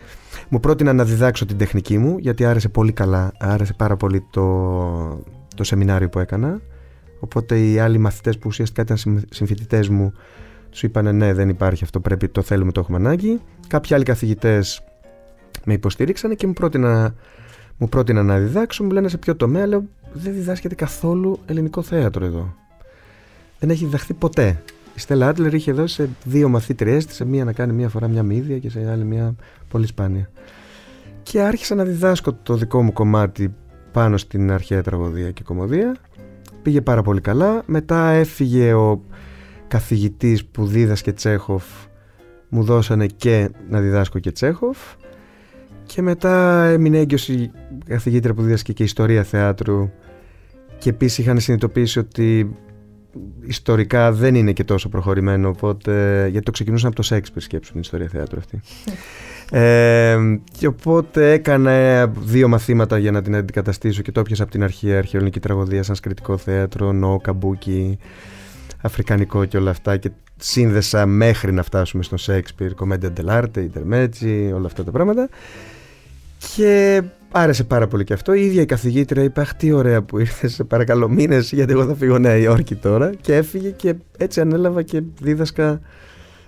μου πρότεινα να διδάξω την τεχνική μου γιατί άρεσε πολύ καλά άρεσε πάρα πολύ το, το σεμινάριο που έκανα οπότε οι άλλοι μαθητές που ουσιαστικά ήταν συμφοιτητές μου τους είπαν ναι δεν υπάρχει αυτό πρέπει το θέλουμε το έχουμε ανάγκη κάποιοι άλλοι καθηγητές με υποστήριξαν και μου πρότεινα, μου πρότεινα να διδάξω. Μου λένε σε ποιο τομέα; Λέω δεν διδάσκεται καθόλου ελληνικό θέατρο εδώ. Δεν έχει διδαχθεί ποτέ. Η Στέλλα Άντλερ είχε δώσει σε δύο μαθήτριές της, σε μία να κάνει μία φορά μια μύδια και σε άλλη μία πολύ σπάνια. Και άρχισα να διδάσκω το δικό μου κομμάτι πάνω στην αρχαία τραγωδία και κομμωδία. Πήγε πάρα πολύ καλά. Μετά έφυγε ο καθηγητής που δίδασκε Τσέχοφ μου δώσανε και να διδάσκω και Τσέχοφ και μετά έμεινε έγκυος η καθηγήτρια που δίδασκε και ιστορία θεάτρου και επίσης είχαν συνειδητοποιήσει ότι ιστορικά δεν είναι και τόσο προχωρημένο οπότε, γιατί το ξεκινούσαν από το Σέξπιρ σκέψουν την ιστορία θεάτρου αυτή. Ε, και οπότε έκανα δύο μαθήματα για να την αντικαταστήσω και το έπιασα από την αρχή αρχαιολογική τραγωδία, σανσκριτικό θέατρο, νο, καμπούκι αφρικανικό και όλα αυτά και σύνδεσα μέχρι να φτάσουμε στον Σέξπιρ, κομμέντια ντελάρτε, Ιντερμέτσι, όλα αυτά τα πράγματα. Και άρεσε πάρα πολύ και αυτό. Η ίδια η καθηγήτρια είπε: Αχ, τι ωραία που ήρθες. Σε παρακαλώ, μήνες, γιατί εγώ θα φύγω Νέα Υόρκη τώρα. Και έφυγε και έτσι ανέλαβα και δίδασκα.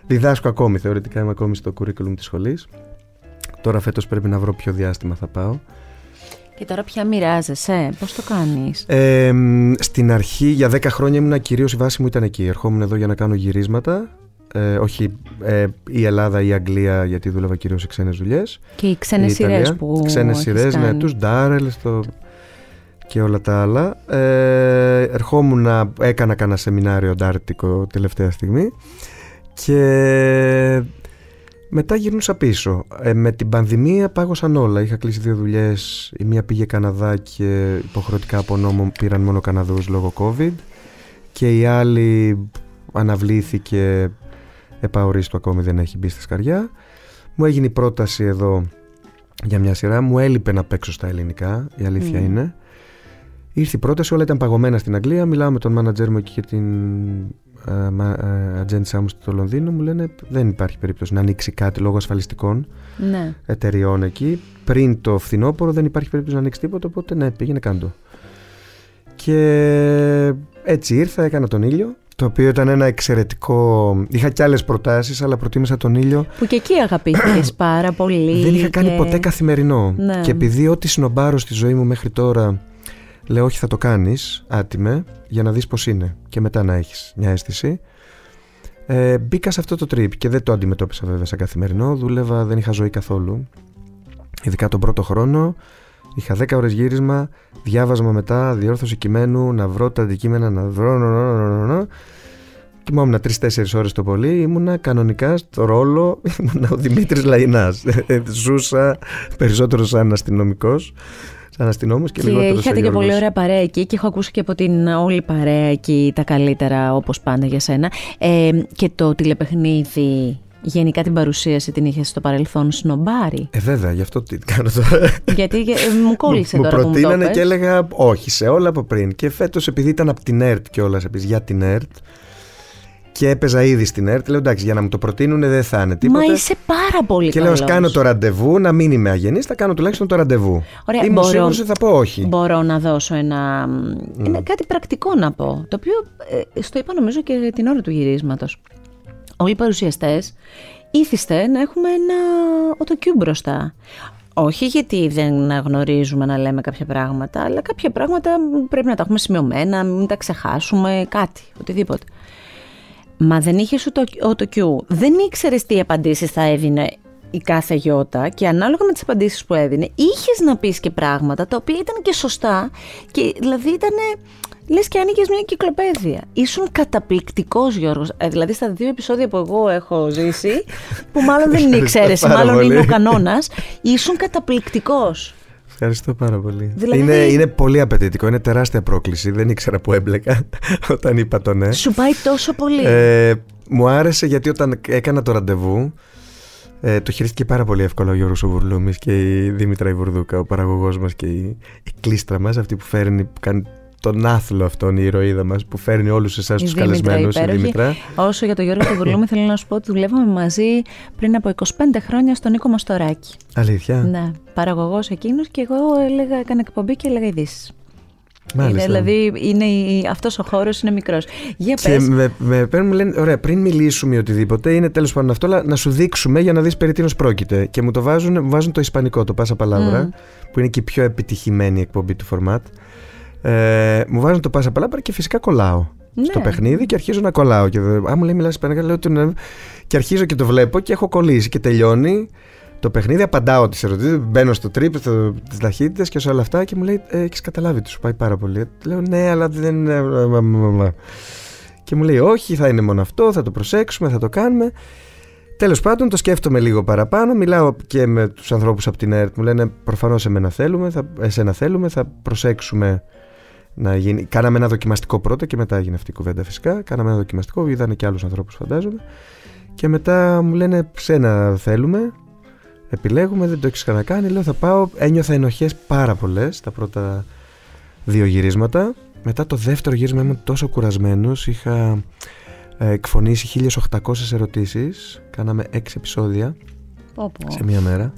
Διδάσκω ακόμη, θεωρητικά είμαι ακόμη στο curriculum της σχολής. Τώρα φέτος πρέπει να βρω ποιο διάστημα θα πάω. Και τώρα πια μοιράζεσαι, πώς το κάνεις; Ε, στην αρχή για 10 χρόνια ήμουν κυρίως η βάση μου ήταν εκεί. Ερχόμουν εδώ για να κάνω γυρίσματα ε, όχι ε, η Ελλάδα ή η Αγγλία γιατί δούλευα κυρίως σε ξένες δουλειές και οι ξένες σειρές που ξένες σειρές, ναι, τους Ντάρελ και όλα τα άλλα ε, ερχόμουν να έκανα κανένα σεμινάριο ντάρτικο τελευταία στιγμή και μετά γυρνούσα πίσω. Ε, με την πανδημία πάγωσαν όλα. Είχα κλείσει δύο δουλειές. Η μία πήγε Καναδά και υποχρεωτικά από νόμο πήραν μόνο Καναδούς λόγω COVID. Και η άλλη αναβλήθηκε επαορίστο ακόμη δεν έχει μπει στη σκαριά. Μου έγινε η πρόταση εδώ για μια σειρά. Μου έλειπε να παίξω στα ελληνικά, η αλήθεια είναι. Ήρθε η πρόταση, όλα ήταν παγωμένα στην Αγγλία. Μιλάω με τον μάνατζέρ μου εκεί και την ατζέντησά ε, μου στο Λονδίνο. Μου λένε δεν υπάρχει περίπτωση να ανοίξει κάτι λόγω ασφαλιστικών ναι. εταιριών εκεί. Πριν το φθινόπωρο δεν υπάρχει περίπτωση να ανοίξει τίποτα. Οπότε ναι, πήγαινε κάτω. Και έτσι ήρθα, έκανα τον ήλιο το οποίο ήταν ένα εξαιρετικό. Είχα και άλλες προτάσεις, αλλά προτίμησα τον ήλιο. Που και εκεί αγαπήθηκες πάρα πολύ. Δεν είχα κάνει ποτέ καθημερινό. Ναι. Και επειδή ό,τι συνομπάρω στη ζωή μου μέχρι τώρα, λέω όχι, θα το κάνεις, άτιμε, για να δεις πώς είναι. Και μετά να έχεις μια αίσθηση. Ε, μπήκα σε αυτό το trip και δεν το αντιμετώπισα βέβαια σαν καθημερινό. Δούλευα, δεν είχα ζωή καθόλου. Ειδικά τον πρώτο χρόνο. Είχα 10 ώρες γύρισμα, διάβασμα μετά, διόρθωση κειμένου, να βρω τα αντικείμενα, να βρω. Κοιμόμουν τρει-τέσσερι ώρες το πολύ. Ήμουνα κανονικά στο ρόλο. Ήμουνα ο Δημήτρης Λαϊνάς. Ζούσα περισσότερο σαν αστυνομικός. Σαν αστυνόμος και, και λιγότερο Είχατε και πολύ ωραία παρέα εκεί και έχω ακούσει και από την όλη παρέα εκεί τα καλύτερα όπως πάντα για σένα. Ε, και το τηλεπαιχνίδι Γενικά την παρουσίαση την είχε στο παρελθόν σνομπάρι. Ε, βέβαια, γι' αυτό τι κάνω τώρα. Γιατί ε, μου κόλλησε μου, τώρα μου που μου το προτείνανε πες. και έλεγα όχι σε όλα από πριν. Και φέτος, επειδή ήταν από την ΕΡΤ κιόλα, επίση για την ΕΡΤ, και έπαιζα ήδη στην ΕΡΤ, λέω εντάξει, για να μου το προτείνουν δεν θα είναι τίποτα. Μα είσαι πάρα πολύ Και λέω, καλός. α κάνω το ραντεβού, να μην είμαι αγενής, θα κάνω τουλάχιστον το ραντεβού. Ωραία, Ήμουν μπορώ- σίγουρος ότι θα πω όχι. Μπορώ να δώσω ένα, ένα κάτι πρακτικό να πω, το οποίο ε, στο είπα νομίζω και την ώρα του γυρίσματος. Όλοι οι παρουσιαστές ήθιστε να έχουμε ένα οτοκιού μπροστά. Όχι γιατί δεν γνωρίζουμε να λέμε κάποια πράγματα, αλλά κάποια πράγματα πρέπει να τα έχουμε σημειωμένα, μην τα ξεχάσουμε, κάτι, οτιδήποτε. Μα δεν είχες ούτε οτοκιού. Δεν ήξερε τι απαντήσεις θα έδινε η κάθε γιώτα και ανάλογα με τις απαντήσεις που έδινε, είχες να πεις και πράγματα τα οποία ήταν και σωστά και δηλαδή ήταν λες και άνοιγες μια κυκλοπαίδεια. Ήσουν καταπληκτικός Γιώργος. Ε, δηλαδή στα δύο επεισόδια που εγώ έχω ζήσει, που μάλλον δεν είναι η Ευχαριστώ εξαίρεση, πάρα μάλλον πολύ. είναι ο κανόνας, ήσουν καταπληκτικός. Ευχαριστώ πάρα πολύ. Δηλαδή- Είναι, είναι πολύ απαιτητικό, είναι τεράστια πρόκληση. Δεν ήξερα που έμπλεκα όταν είπα το ναι. Σου πάει τόσο πολύ. Ε, μου άρεσε γιατί όταν έκανα το ραντεβού ε, το χειρίστηκε πάρα πολύ εύκολα ο Γιώργος ο Βουρλούμης και η Δήμητρα η Βουρδούκα, ο παραγωγός μας και η, η κλίστρα μας, αυτή που φέρνει, που κάνει τον άθλο αυτόν η ηρωίδα μας, που φέρνει όλους εσάς Η τους Δήμητρα, καλεσμένους, η υπέροχη. Δήμητρα. Όσο για τον Γιώργο του Βουρλούμη, θέλω να σου πω ότι δουλεύαμε μαζί πριν από 25 χρόνια στον Νίκο Μαστοράκη. Αλήθεια; Ναι, παραγωγός εκείνος και εγώ έλεγα, έκανα εκπομπή και έλεγα ειδήσεις. Μάλιστα. δηλαδή, είναι η, αυτός ο χώρος είναι μικρός. Για Και πες, με, με παίρνουν, μου λένε, ωραία, πριν μιλήσουμε ή οτιδήποτε, είναι τέλος πάντων αυτό, αλλά να σου δείξουμε για να δεις περί τίνος πρόκειται. Και μου το βάζουν, μου βάζουν το Ισπανικό, το Πάσα Παλάβρα, που είναι και η πιο επιτυχημένη εκπομπή του φορμάτ. Ε, μου βάζουν το Πάσα Παλάβρα και φυσικά κολλάω Ναι. στο παιχνίδι και αρχίζω να κολλάω. Και, δε- α, μου λέει, μιλάς Ισπανικά, λέω του ναι. Και αρχίζω και το βλέπω και έχω κολλήσει και τελειώνει. Το παιχνίδι, απαντάω τις ερωτήσεις, μπαίνω στο τρίπ, τις ταχύτητες και σε όλα αυτά και μου λέει: ε, Έχεις καταλάβει, του πάει πάρα πολύ. Λέω: Ναι, αλλά δεν. ε, μα, μα, μα, μα». Και μου λέει: Όχι, θα είναι μόνο αυτό, θα το προσέξουμε, θα το κάνουμε. Τέλος πάντων, το σκέφτομαι λίγο παραπάνω. Μιλάω και με τους ανθρώπους από την ΕΡΤ. Μου λένε: Προφανώς εμένα θέλουμε, θα, εσένα θέλουμε, θα προσέξουμε να γίνει. Κάναμε ένα δοκιμαστικό πρώτα και μετά έγινε αυτή η κουβέντα φυσικά. Κάναμε ένα δοκιμαστικό, είδανε και άλλους ανθρώπους, φαντάζομαι. Και μετά μου λένε: Ξένα θέλουμε, επιλέγουμε, δεν το έχεις ξανακάνει. Λέω: Θα πάω. Ένιωθα ενοχές πάρα πολλές τα πρώτα δύο γυρίσματα. Μετά το δεύτερο γύρισμα ήμουν τόσο κουρασμένος. Είχα ε, εκφωνήσει 1800 ερωτήσεις Κάναμε 6 επεισόδια πω, πω. σε μία μέρα.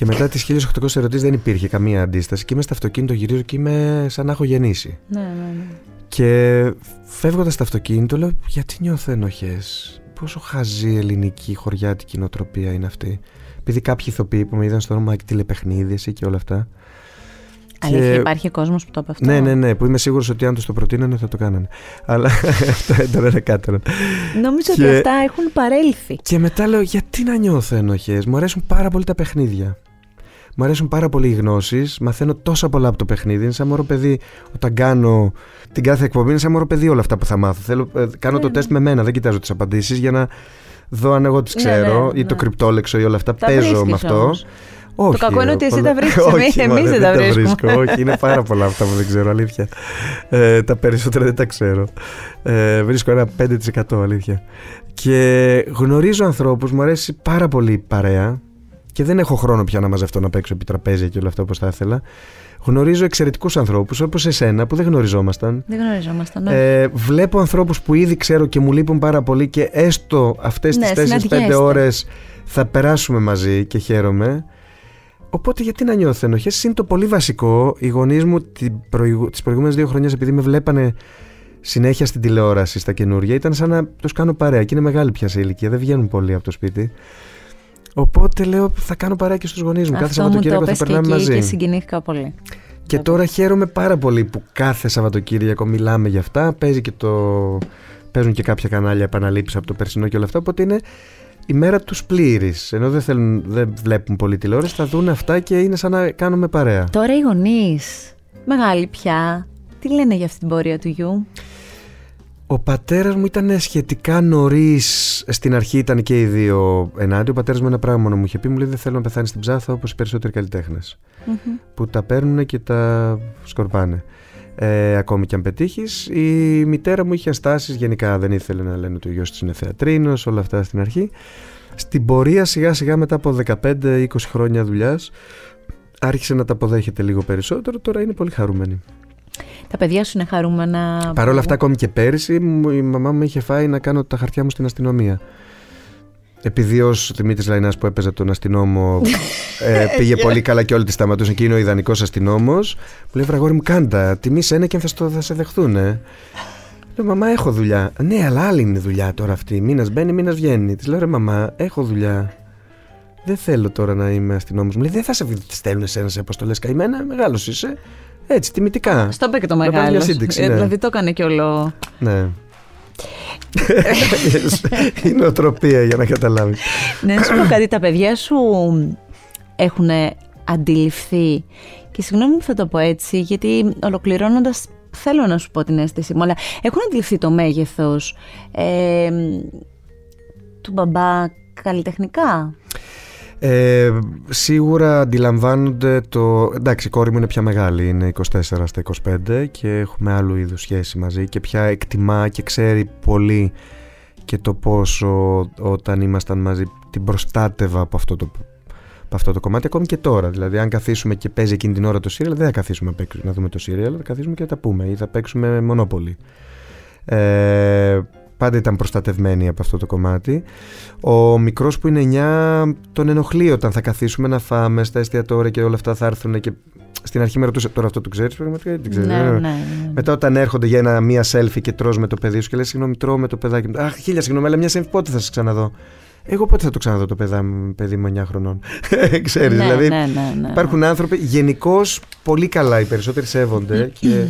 Και μετά τις 1800 ερωτήσεις δεν υπήρχε καμία αντίσταση. Και είμαι στο αυτοκίνητο, γυρίζω και είμαι σαν να έχω γεννήσει. Ναι, ναι, ναι. Και φεύγοντας στο αυτοκίνητο λέω γιατί νιώθω ενοχές; Πόσο χαζή ελληνική χωριάτικη νοοτροπία είναι αυτή. Επειδή κάποιοι ηθοποιοί που με είδαν στο όνομα και τηλεπαιχνίδι εσύ και όλα αυτά. Αλήθεια, υπάρχει κόσμος που το είπε αυτό; Ναι, ναι, ναι, που είμαι σίγουρος ότι αν τους το προτείνανε θα το κάνανε. Αλλά αυτό ήταν ένα κάτω. Νομίζω Και- ότι αυτά έχουν παρέλθει. Και μετά λέω γιατί να νιώθω ενοχές; Μου αρέσουν πάρα πολύ τα παιχνίδια. Μου αρέσουν πάρα πολύ οι γνώσεις. Μαθαίνω τόσα πολλά από το παιχνίδι. Είναι σαν μωρό παιδί όταν κάνω την κάθε εκπομπή. Είναι σαν μωρό παιδί όλα αυτά που θα μάθω. Θέλω, ε, κάνω Ναι, το ναι. τεστ με μένα. Δεν κοιτάζω τις απαντήσεις για να δω αν εγώ τις Ναι, ξέρω ναι, ή το ναι. κρυπτόλεξο ή όλα αυτά. Τα Παίζω με βρίσκεις αυτό. όμως. Όχι, Το κακό είναι ε, ότι εσύ πολλά- τα βρίσκεις, Όχι, εμείς μωρέ, δεν τα βρίσκουμε. βρίσκω. Όχι, είναι πάρα πολλά αυτά που δεν ξέρω, αλήθεια. Ε, τα περισσότερα δεν τα ξέρω. Ε, βρίσκω ένα 5% αλήθεια. Και γνωρίζω ανθρώπους, μου αρέσει πάρα πολύ η παρέα και δεν έχω χρόνο πια να μαζευτώ να παίξω επί τραπέζια και όλα αυτά όπως θα ήθελα. Γνωρίζω εξαιρετικούς ανθρώπους όπως εσένα που δεν γνωριζόμασταν. Δεν γνωριζόμασταν. ναι. Ε, βλέπω ανθρώπους που ήδη ξέρω και μου λείπουν πάρα πολύ και έστω αυτές Ναι, τις 4-5 συναντιέστε. ώρες θα περάσουμε μαζί και χαίρομαι. Οπότε γιατί να νιώθω ενοχές, είναι το πολύ βασικό. Οι γονείς μου την προηγου... τις προηγούμενες δύο χρονιές επειδή με βλέπανε συνέχεια στην τηλεόραση στα καινούργια ήταν σαν να τους κάνω παρέα και είναι μεγάλη πια σε ηλικία, δεν βγαίνουν πολύ από το σπίτι. Οπότε λέω θα κάνω παρέα και στους γονείς μου. κάθε Αυτό μου το Σαββατοκύριακο θα πες και περνάμε εκεί μαζί. και συγκινήθηκα πολύ. Και τώρα χαίρομαι πάρα πολύ που κάθε Σαββατοκύριακο μιλάμε για αυτά. Παίζει και το... Παίζουν και κάποια κανάλια επαναλήψεις από το περσινό και όλα αυτά. Οπότε είναι η μέρα τους πλήρης. Ενώ δεν, θέλουν, δεν βλέπουν πολύ τηλεόραση, θα δουν αυτά και είναι σαν να κάνουμε παρέα. Τώρα οι γονείς, μεγάλοι πια, τι λένε για αυτή την πορεία του γιου. Ο πατέρας μου ήταν σχετικά νωρίς. Στην αρχή ήταν και οι δύο ενάντια. Ο πατέρας μου ένα πράγμα μόνο μου είχε πει: Μου λέει: Δεν θέλω να πεθάνεις στην ψάθα όπως οι περισσότεροι καλλιτέχνες. Που τα παίρνουν και τα σκορπάνε. ε, ακόμη και αν πετύχεις. Η μητέρα μου είχε αστάσει, γενικά δεν ήθελε να λένε ότι ο γιος της είναι θεατρίνος, όλα αυτά στην αρχή. Στην πορεία σιγά σιγά μετά από 15-20 χρόνια δουλειάς άρχισε να τα αποδέχεται λίγο περισσότερο, τώρα είναι πολύ χαρούμενη. Τα παιδιά σου είναι χαρούμενα. Παρ' όλα αυτά, ακόμη και πέρυσι, η μαμά μου είχε φάει να κάνω τα χαρτιά μου στην αστυνομία. Επειδή ως Δημήτρης Λαϊνάς που έπαιζε τον αστυνόμο ε, πήγε πολύ καλά και όλοι τη σταματούσαν και είναι ο ιδανικός αστυνόμος, μου λέει Βραγόρι μου, κάντα. Τιμή ένα και θα, θα σε δεχθούν. Ε. Λέω, Μαμά, έχω δουλειά. Ναι, αλλά άλλη είναι η δουλειά τώρα αυτή. Μήνας μπαίνει, μήνας βγαίνει. Της λέω, Ρε, Μαμά, έχω δουλειά. Δεν θέλω τώρα να είμαι αστυνόμος. Μου λέει, Δεν θα σε στέλνουν εσένα σε αποστολές καημένα. Μεγάλος είσαι. Έτσι, τιμητικά. Στο είπε και το μεγάλος. Ε, ναι. Δηλαδή το έκανε και όλο. Ναι. η νοοτροπία για να καταλάβεις. ναι, να σου πω κάτι. Τα παιδιά σου έχουν αντιληφθεί και συγγνώμη που θα το πω έτσι γιατί ολοκληρώνοντας θέλω να σου πω την αίσθηση μου αλλά έχουν αντιληφθεί το μέγεθος ε, του μπαμπά καλλιτεχνικά; Ε, σίγουρα αντιλαμβάνονται το... Εντάξει, η κόρη μου είναι πια μεγάλη, είναι 24 στα 25 και έχουμε άλλου είδους σχέση μαζί και πια εκτιμά και ξέρει πολύ και το πόσο όταν ήμασταν μαζί την προστάτευα από αυτό το, από αυτό το κομμάτι ακόμη και τώρα. Δηλαδή, αν καθίσουμε και παίζει εκείνη την ώρα το σύριαλ, δεν θα καθίσουμε να δούμε το σύριαλ, θα καθίσουμε και να τα πούμε ή θα παίξουμε μονόπολη. Ε, πάντα ήταν προστατευμένη από αυτό το κομμάτι. Ο μικρός που είναι 9 τον ενοχλεί όταν θα καθίσουμε να φάμε στα εστιατόρια και όλα αυτά θα έρθουν και στην αρχή με ρωτούσε τώρα αυτό το ξέρεις, πραγματικά δεν ξέρει. Ναι, ναι, ναι, Μετά όταν έρχονται για ένα, μία selfie και τρως με το παιδί σου και λες: Συγγνώμη, τρώω με το παιδάκι μου. Αχ, χίλια συγγνώμη, αλλά μια selfie πότε θα σε ξαναδώ; Εγώ πότε θα το ξαναδώ το παιδά, παιδί μου 9 χρονών. Ξέρεις, Ναι, δηλαδή. ναι, ναι, ναι. Υπάρχουν άνθρωποι γενικώς πολύ καλά, οι περισσότεροι σέβονται και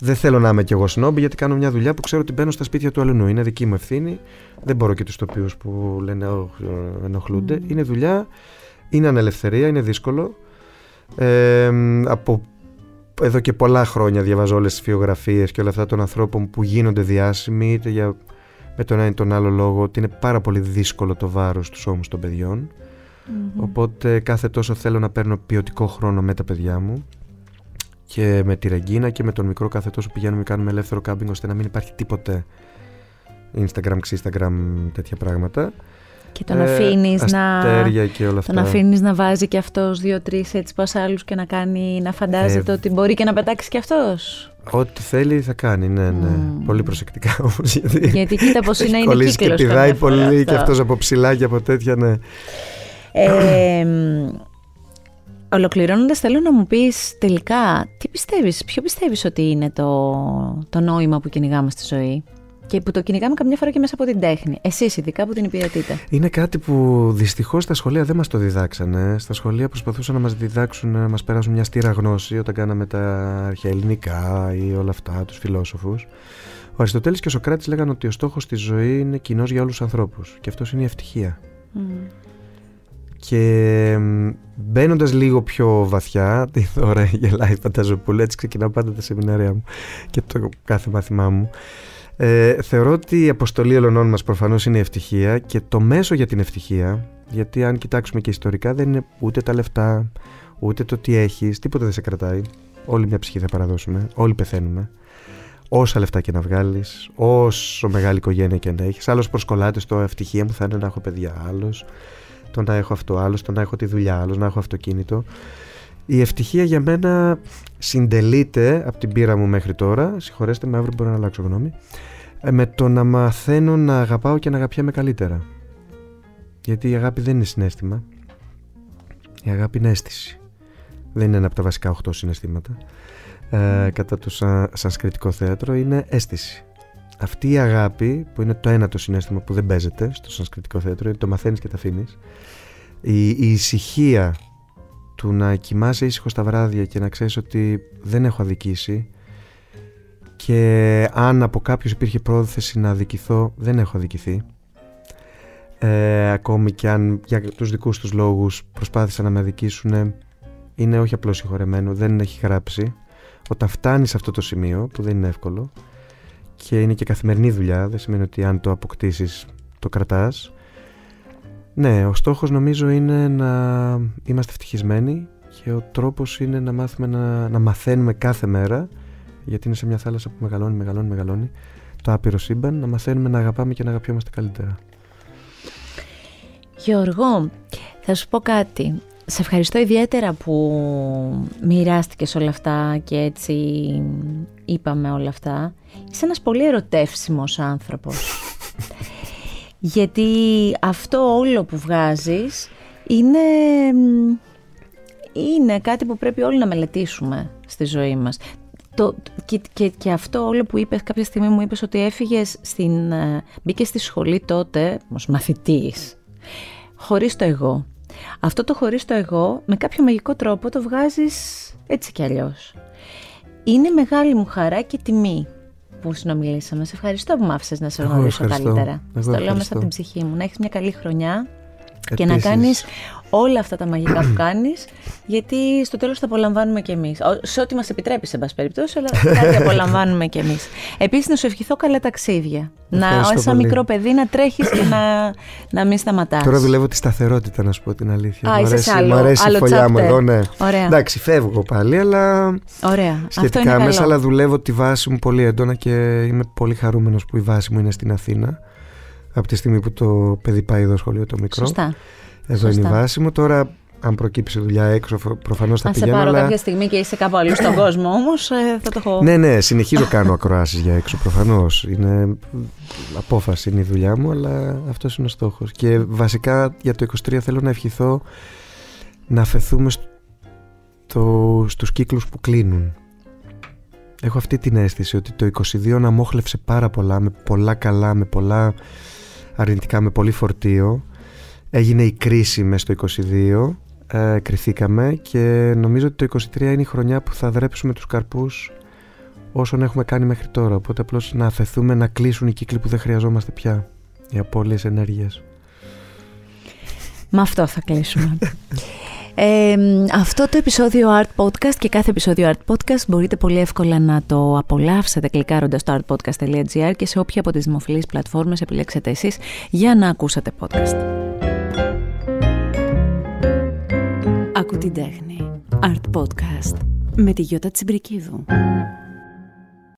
δεν θέλω να είμαι κι εγώ σνόμπ γιατί κάνω μια δουλειά που ξέρω ότι μπαίνω στα σπίτια του αλλού. Είναι δική μου ευθύνη. Δεν μπορώ και τους τοπίους που λένε «Ωχ, ε, ενοχλούνται. Είναι δουλειά, είναι ανελευθερία, είναι δύσκολο. Ε, από εδώ και πολλά χρόνια διαβάζω όλες τις βιογραφίες και όλα αυτά των ανθρώπων που γίνονται διάσημοι είτε για, με τον ένα ή τον άλλο λόγο ότι είναι πάρα πολύ δύσκολο το βάρος στους ώμους των παιδιών οπότε κάθε τόσο θέλω να παίρνω ποιοτικό χρόνο με τα παιδιά μου και με τη Ρεγκίνα και με τον μικρό κάθε τόσο πηγαίνουμε και κάνουμε ελεύθερο κάμπινγκ ώστε να μην υπάρχει τίποτε Instagram, Instagram, τέτοια πράγματα. Και τον αφήνεις να. Αστέρια και όλα αυτά. Τον αφήνεις να βάζει και αυτός δύο-τρεις έτσι πασάλου και να κάνει να φαντάζεται Ε, ότι μπορεί και να πετάξει και αυτός. Ό,τι θέλει θα κάνει, ναι, ναι. Μμμ. Πολύ προσεκτικά όμως. Γιατί, Γιατί κοίτα πώ είναι, έχει είναι κολλήσει κύκλος. και πηδάει πολύ και αυτός από ψηλά και από τέτοια, ναι. Ε, Ολοκληρώνοντας, θέλω να μου πεις τελικά τι πιστεύεις, ποιο πιστεύεις ότι είναι το, το νόημα που κυνηγάμε στη ζωή και που το κυνηγάμε καμιά φορά και μέσα από την τέχνη. Εσείς, ειδικά που την υπηρετείτε. Είναι κάτι που δυστυχώς στα σχολεία δεν μας το διδάξανε. Στα σχολεία προσπαθούσαν να μας διδάξουν, να μας περάσουν μια στήρα γνώση όταν κάναμε τα αρχαία ελληνικά ή όλα αυτά, τους φιλόσοφους. Ο Αριστοτέλης και ο Σοκράτης λέγανε ότι ο στόχος της ζωής είναι κοινός για όλους τους ανθρώπους και αυτός είναι η ευτυχία. Και μπαίνοντας λίγο πιο βαθιά, τη ώρα γελάει η Πανταζοπούλου, έτσι ξεκινάω πάντα τα σεμινάρια μου και το κάθε μάθημά μου. Ε, θεωρώ ότι η αποστολή όλων μας προφανώς είναι η ευτυχία και το μέσο για την ευτυχία, γιατί αν κοιτάξουμε και ιστορικά δεν είναι ούτε τα λεφτά, ούτε το τι έχεις, τίποτα δεν σε κρατάει. Όλη μια ψυχή θα παραδώσουμε, όλοι πεθαίνουμε. Όσα λεφτά και να βγάλεις, όσο μεγάλη οικογένεια και να έχεις. Άλλος προσκολάται στο ευτυχία μου θα είναι να έχω παιδιά. Άλλος το να έχω αυτό, άλλος το να έχω τη δουλειά, άλλος να έχω αυτοκίνητο. Η ευτυχία για μένα συντελείται από την πείρα μου μέχρι τώρα. Συγχωρέστε με, αύριο μπορώ να αλλάξω γνώμη. ε, Με το να μαθαίνω να αγαπάω και να αγαπιέμαι καλύτερα. Γιατί η αγάπη δεν είναι συνέστημα. Η αγάπη είναι αίσθηση. Δεν είναι ένα από τα βασικά 8 συναισθήματα. Ε, κατά το σαν, σανσκριτικό θέατρο είναι αίσθηση. Αυτή η αγάπη που είναι το ένατο συνέστημα που δεν παίζεται στο σανσκριτικό θέατρο, είναι το μαθαίνεις και τα αφήνεις. Η, η ησυχία του να κοιμάσαι ήσυχο τα βράδια και να ξέρεις ότι δεν έχω αδικήσει και αν από κάποιους υπήρχε πρόθεση να αδικηθώ δεν έχω αδικηθεί ε, ακόμη και αν για τους δικούς τους λόγους προσπάθησαν να με αδικήσουν είναι όχι απλώς συγχωρεμένο, δεν έχει γράψει όταν φτάνεις σε αυτό το σημείο που δεν είναι εύκολο και είναι και καθημερινή δουλειά δεν σημαίνει ότι αν το αποκτήσεις το κρατάς ναι, ο στόχος νομίζω είναι να είμαστε ευτυχισμένοι και ο τρόπος είναι να μάθουμε να, να μαθαίνουμε κάθε μέρα γιατί είναι σε μια θάλασσα που μεγαλώνει, μεγαλώνει, μεγαλώνει. Το άπειρο σύμπαν, να μαθαίνουμε να αγαπάμε και να αγαπιόμαστε καλύτερα. Γιώργο, θα σου πω κάτι. Σε ευχαριστώ ιδιαίτερα που μοιράστηκες όλα αυτά και έτσι είπαμε όλα αυτά. Είσαι ένας πολύ ερωτεύσιμος άνθρωπος. Γιατί αυτό όλο που βγάζεις είναι, είναι κάτι που πρέπει όλοι να μελετήσουμε στη ζωή μας. Το, και, και, και, αυτό όλο που είπες κάποια στιγμή μου είπες ότι έφυγες στην, ε, μπήκες στη σχολή τότε ως μαθητής χωρίς το εγώ. Αυτό το χωρίς το εγώ με κάποιο μαγικό τρόπο το βγάζεις έτσι κι αλλιώς. Είναι μεγάλη μου χαρά και τιμή που συνομιλήσαμε. Σε ευχαριστώ που μ' άφησες να σε γνωρίσω καλύτερα. Στο λέω μέσα από την ψυχή μου. Να έχεις μια καλή χρονιά και να κάνεις όλα αυτά τα μαγικά που κάνεις, γιατί στο τέλος τα απολαμβάνουμε κι εμείς. Σε ό,τι μας επιτρέπει, σε πάση περιπτώσει, αλλά κάτι απολαμβάνουμε κι εμείς. Επίσης, να σου ευχηθώ καλά ταξίδια. να, σαν μικρό παιδί, να τρέχεις και να, να μην σταματάς. Τώρα δουλεύω τη σταθερότητα, να σου πω την αλήθεια. Α, μου αρέσει, άλλο, αρέσει άλλο η φωλιά μου εδώ, ναι. Ωραία. Εντάξει, φεύγω πάλι, αλλά. Ωραία. Σχετικά Αυτό μέσα, αλλά δουλεύω τη βάση μου πολύ έντονα και είμαι πολύ χαρούμενος που η βάση μου είναι στην Αθήνα. Από τη στιγμή που το παιδί πάει εδώ σχολείο το μικρό. Σωστά. Εδώ είναι η βάση μου. Τώρα, αν προκύψει δουλειά έξω, προφανώς θα αν πηγαίνω. Αν σε πάρω αλλά... κάποια στιγμή και είσαι κάπου αλλού στον κόσμο όμως, ε, θα το έχω. Ναι, ναι, συνεχίζω κάνω ακροάσεις για έξω προφανώς. Είναι απόφαση, είναι η δουλειά μου, αλλά αυτός είναι ο στόχος. Και βασικά για το 23 θέλω να ευχηθώ να αφαιθούμε στο, στους κύκλους που κλείνουν. Έχω αυτή την αίσθηση ότι το 22 αναμόχλευσε πάρα πολλά, με πολλά καλά, με πολλά αρνητικά, με πολύ φορτίο. Έγινε η κρίση μέσα στο 22 ε, κριθήκαμε και νομίζω ότι το 23 είναι η χρονιά που θα δρέψουμε τους καρπούς όσων έχουμε κάνει μέχρι τώρα. Οπότε απλώς να αφαιθούμε να κλείσουν οι κύκλοι που δεν χρειαζόμαστε πια οι απώλειες ενέργειας. Με αυτό θα κλείσουμε Ε, αυτό το επεισόδιο Art Podcast και κάθε επεισόδιο Art Podcast μπορείτε πολύ εύκολα να το απολαύσετε κλικάροντας στο artpodcast.gr και σε όποια από τις δημοφιλείς πλατφόρμες επιλέξετε εσείς για να ακούσετε podcast. Ακού την τέχνη. Art Podcast με τη Γιώτα Τσιμπρικίδου.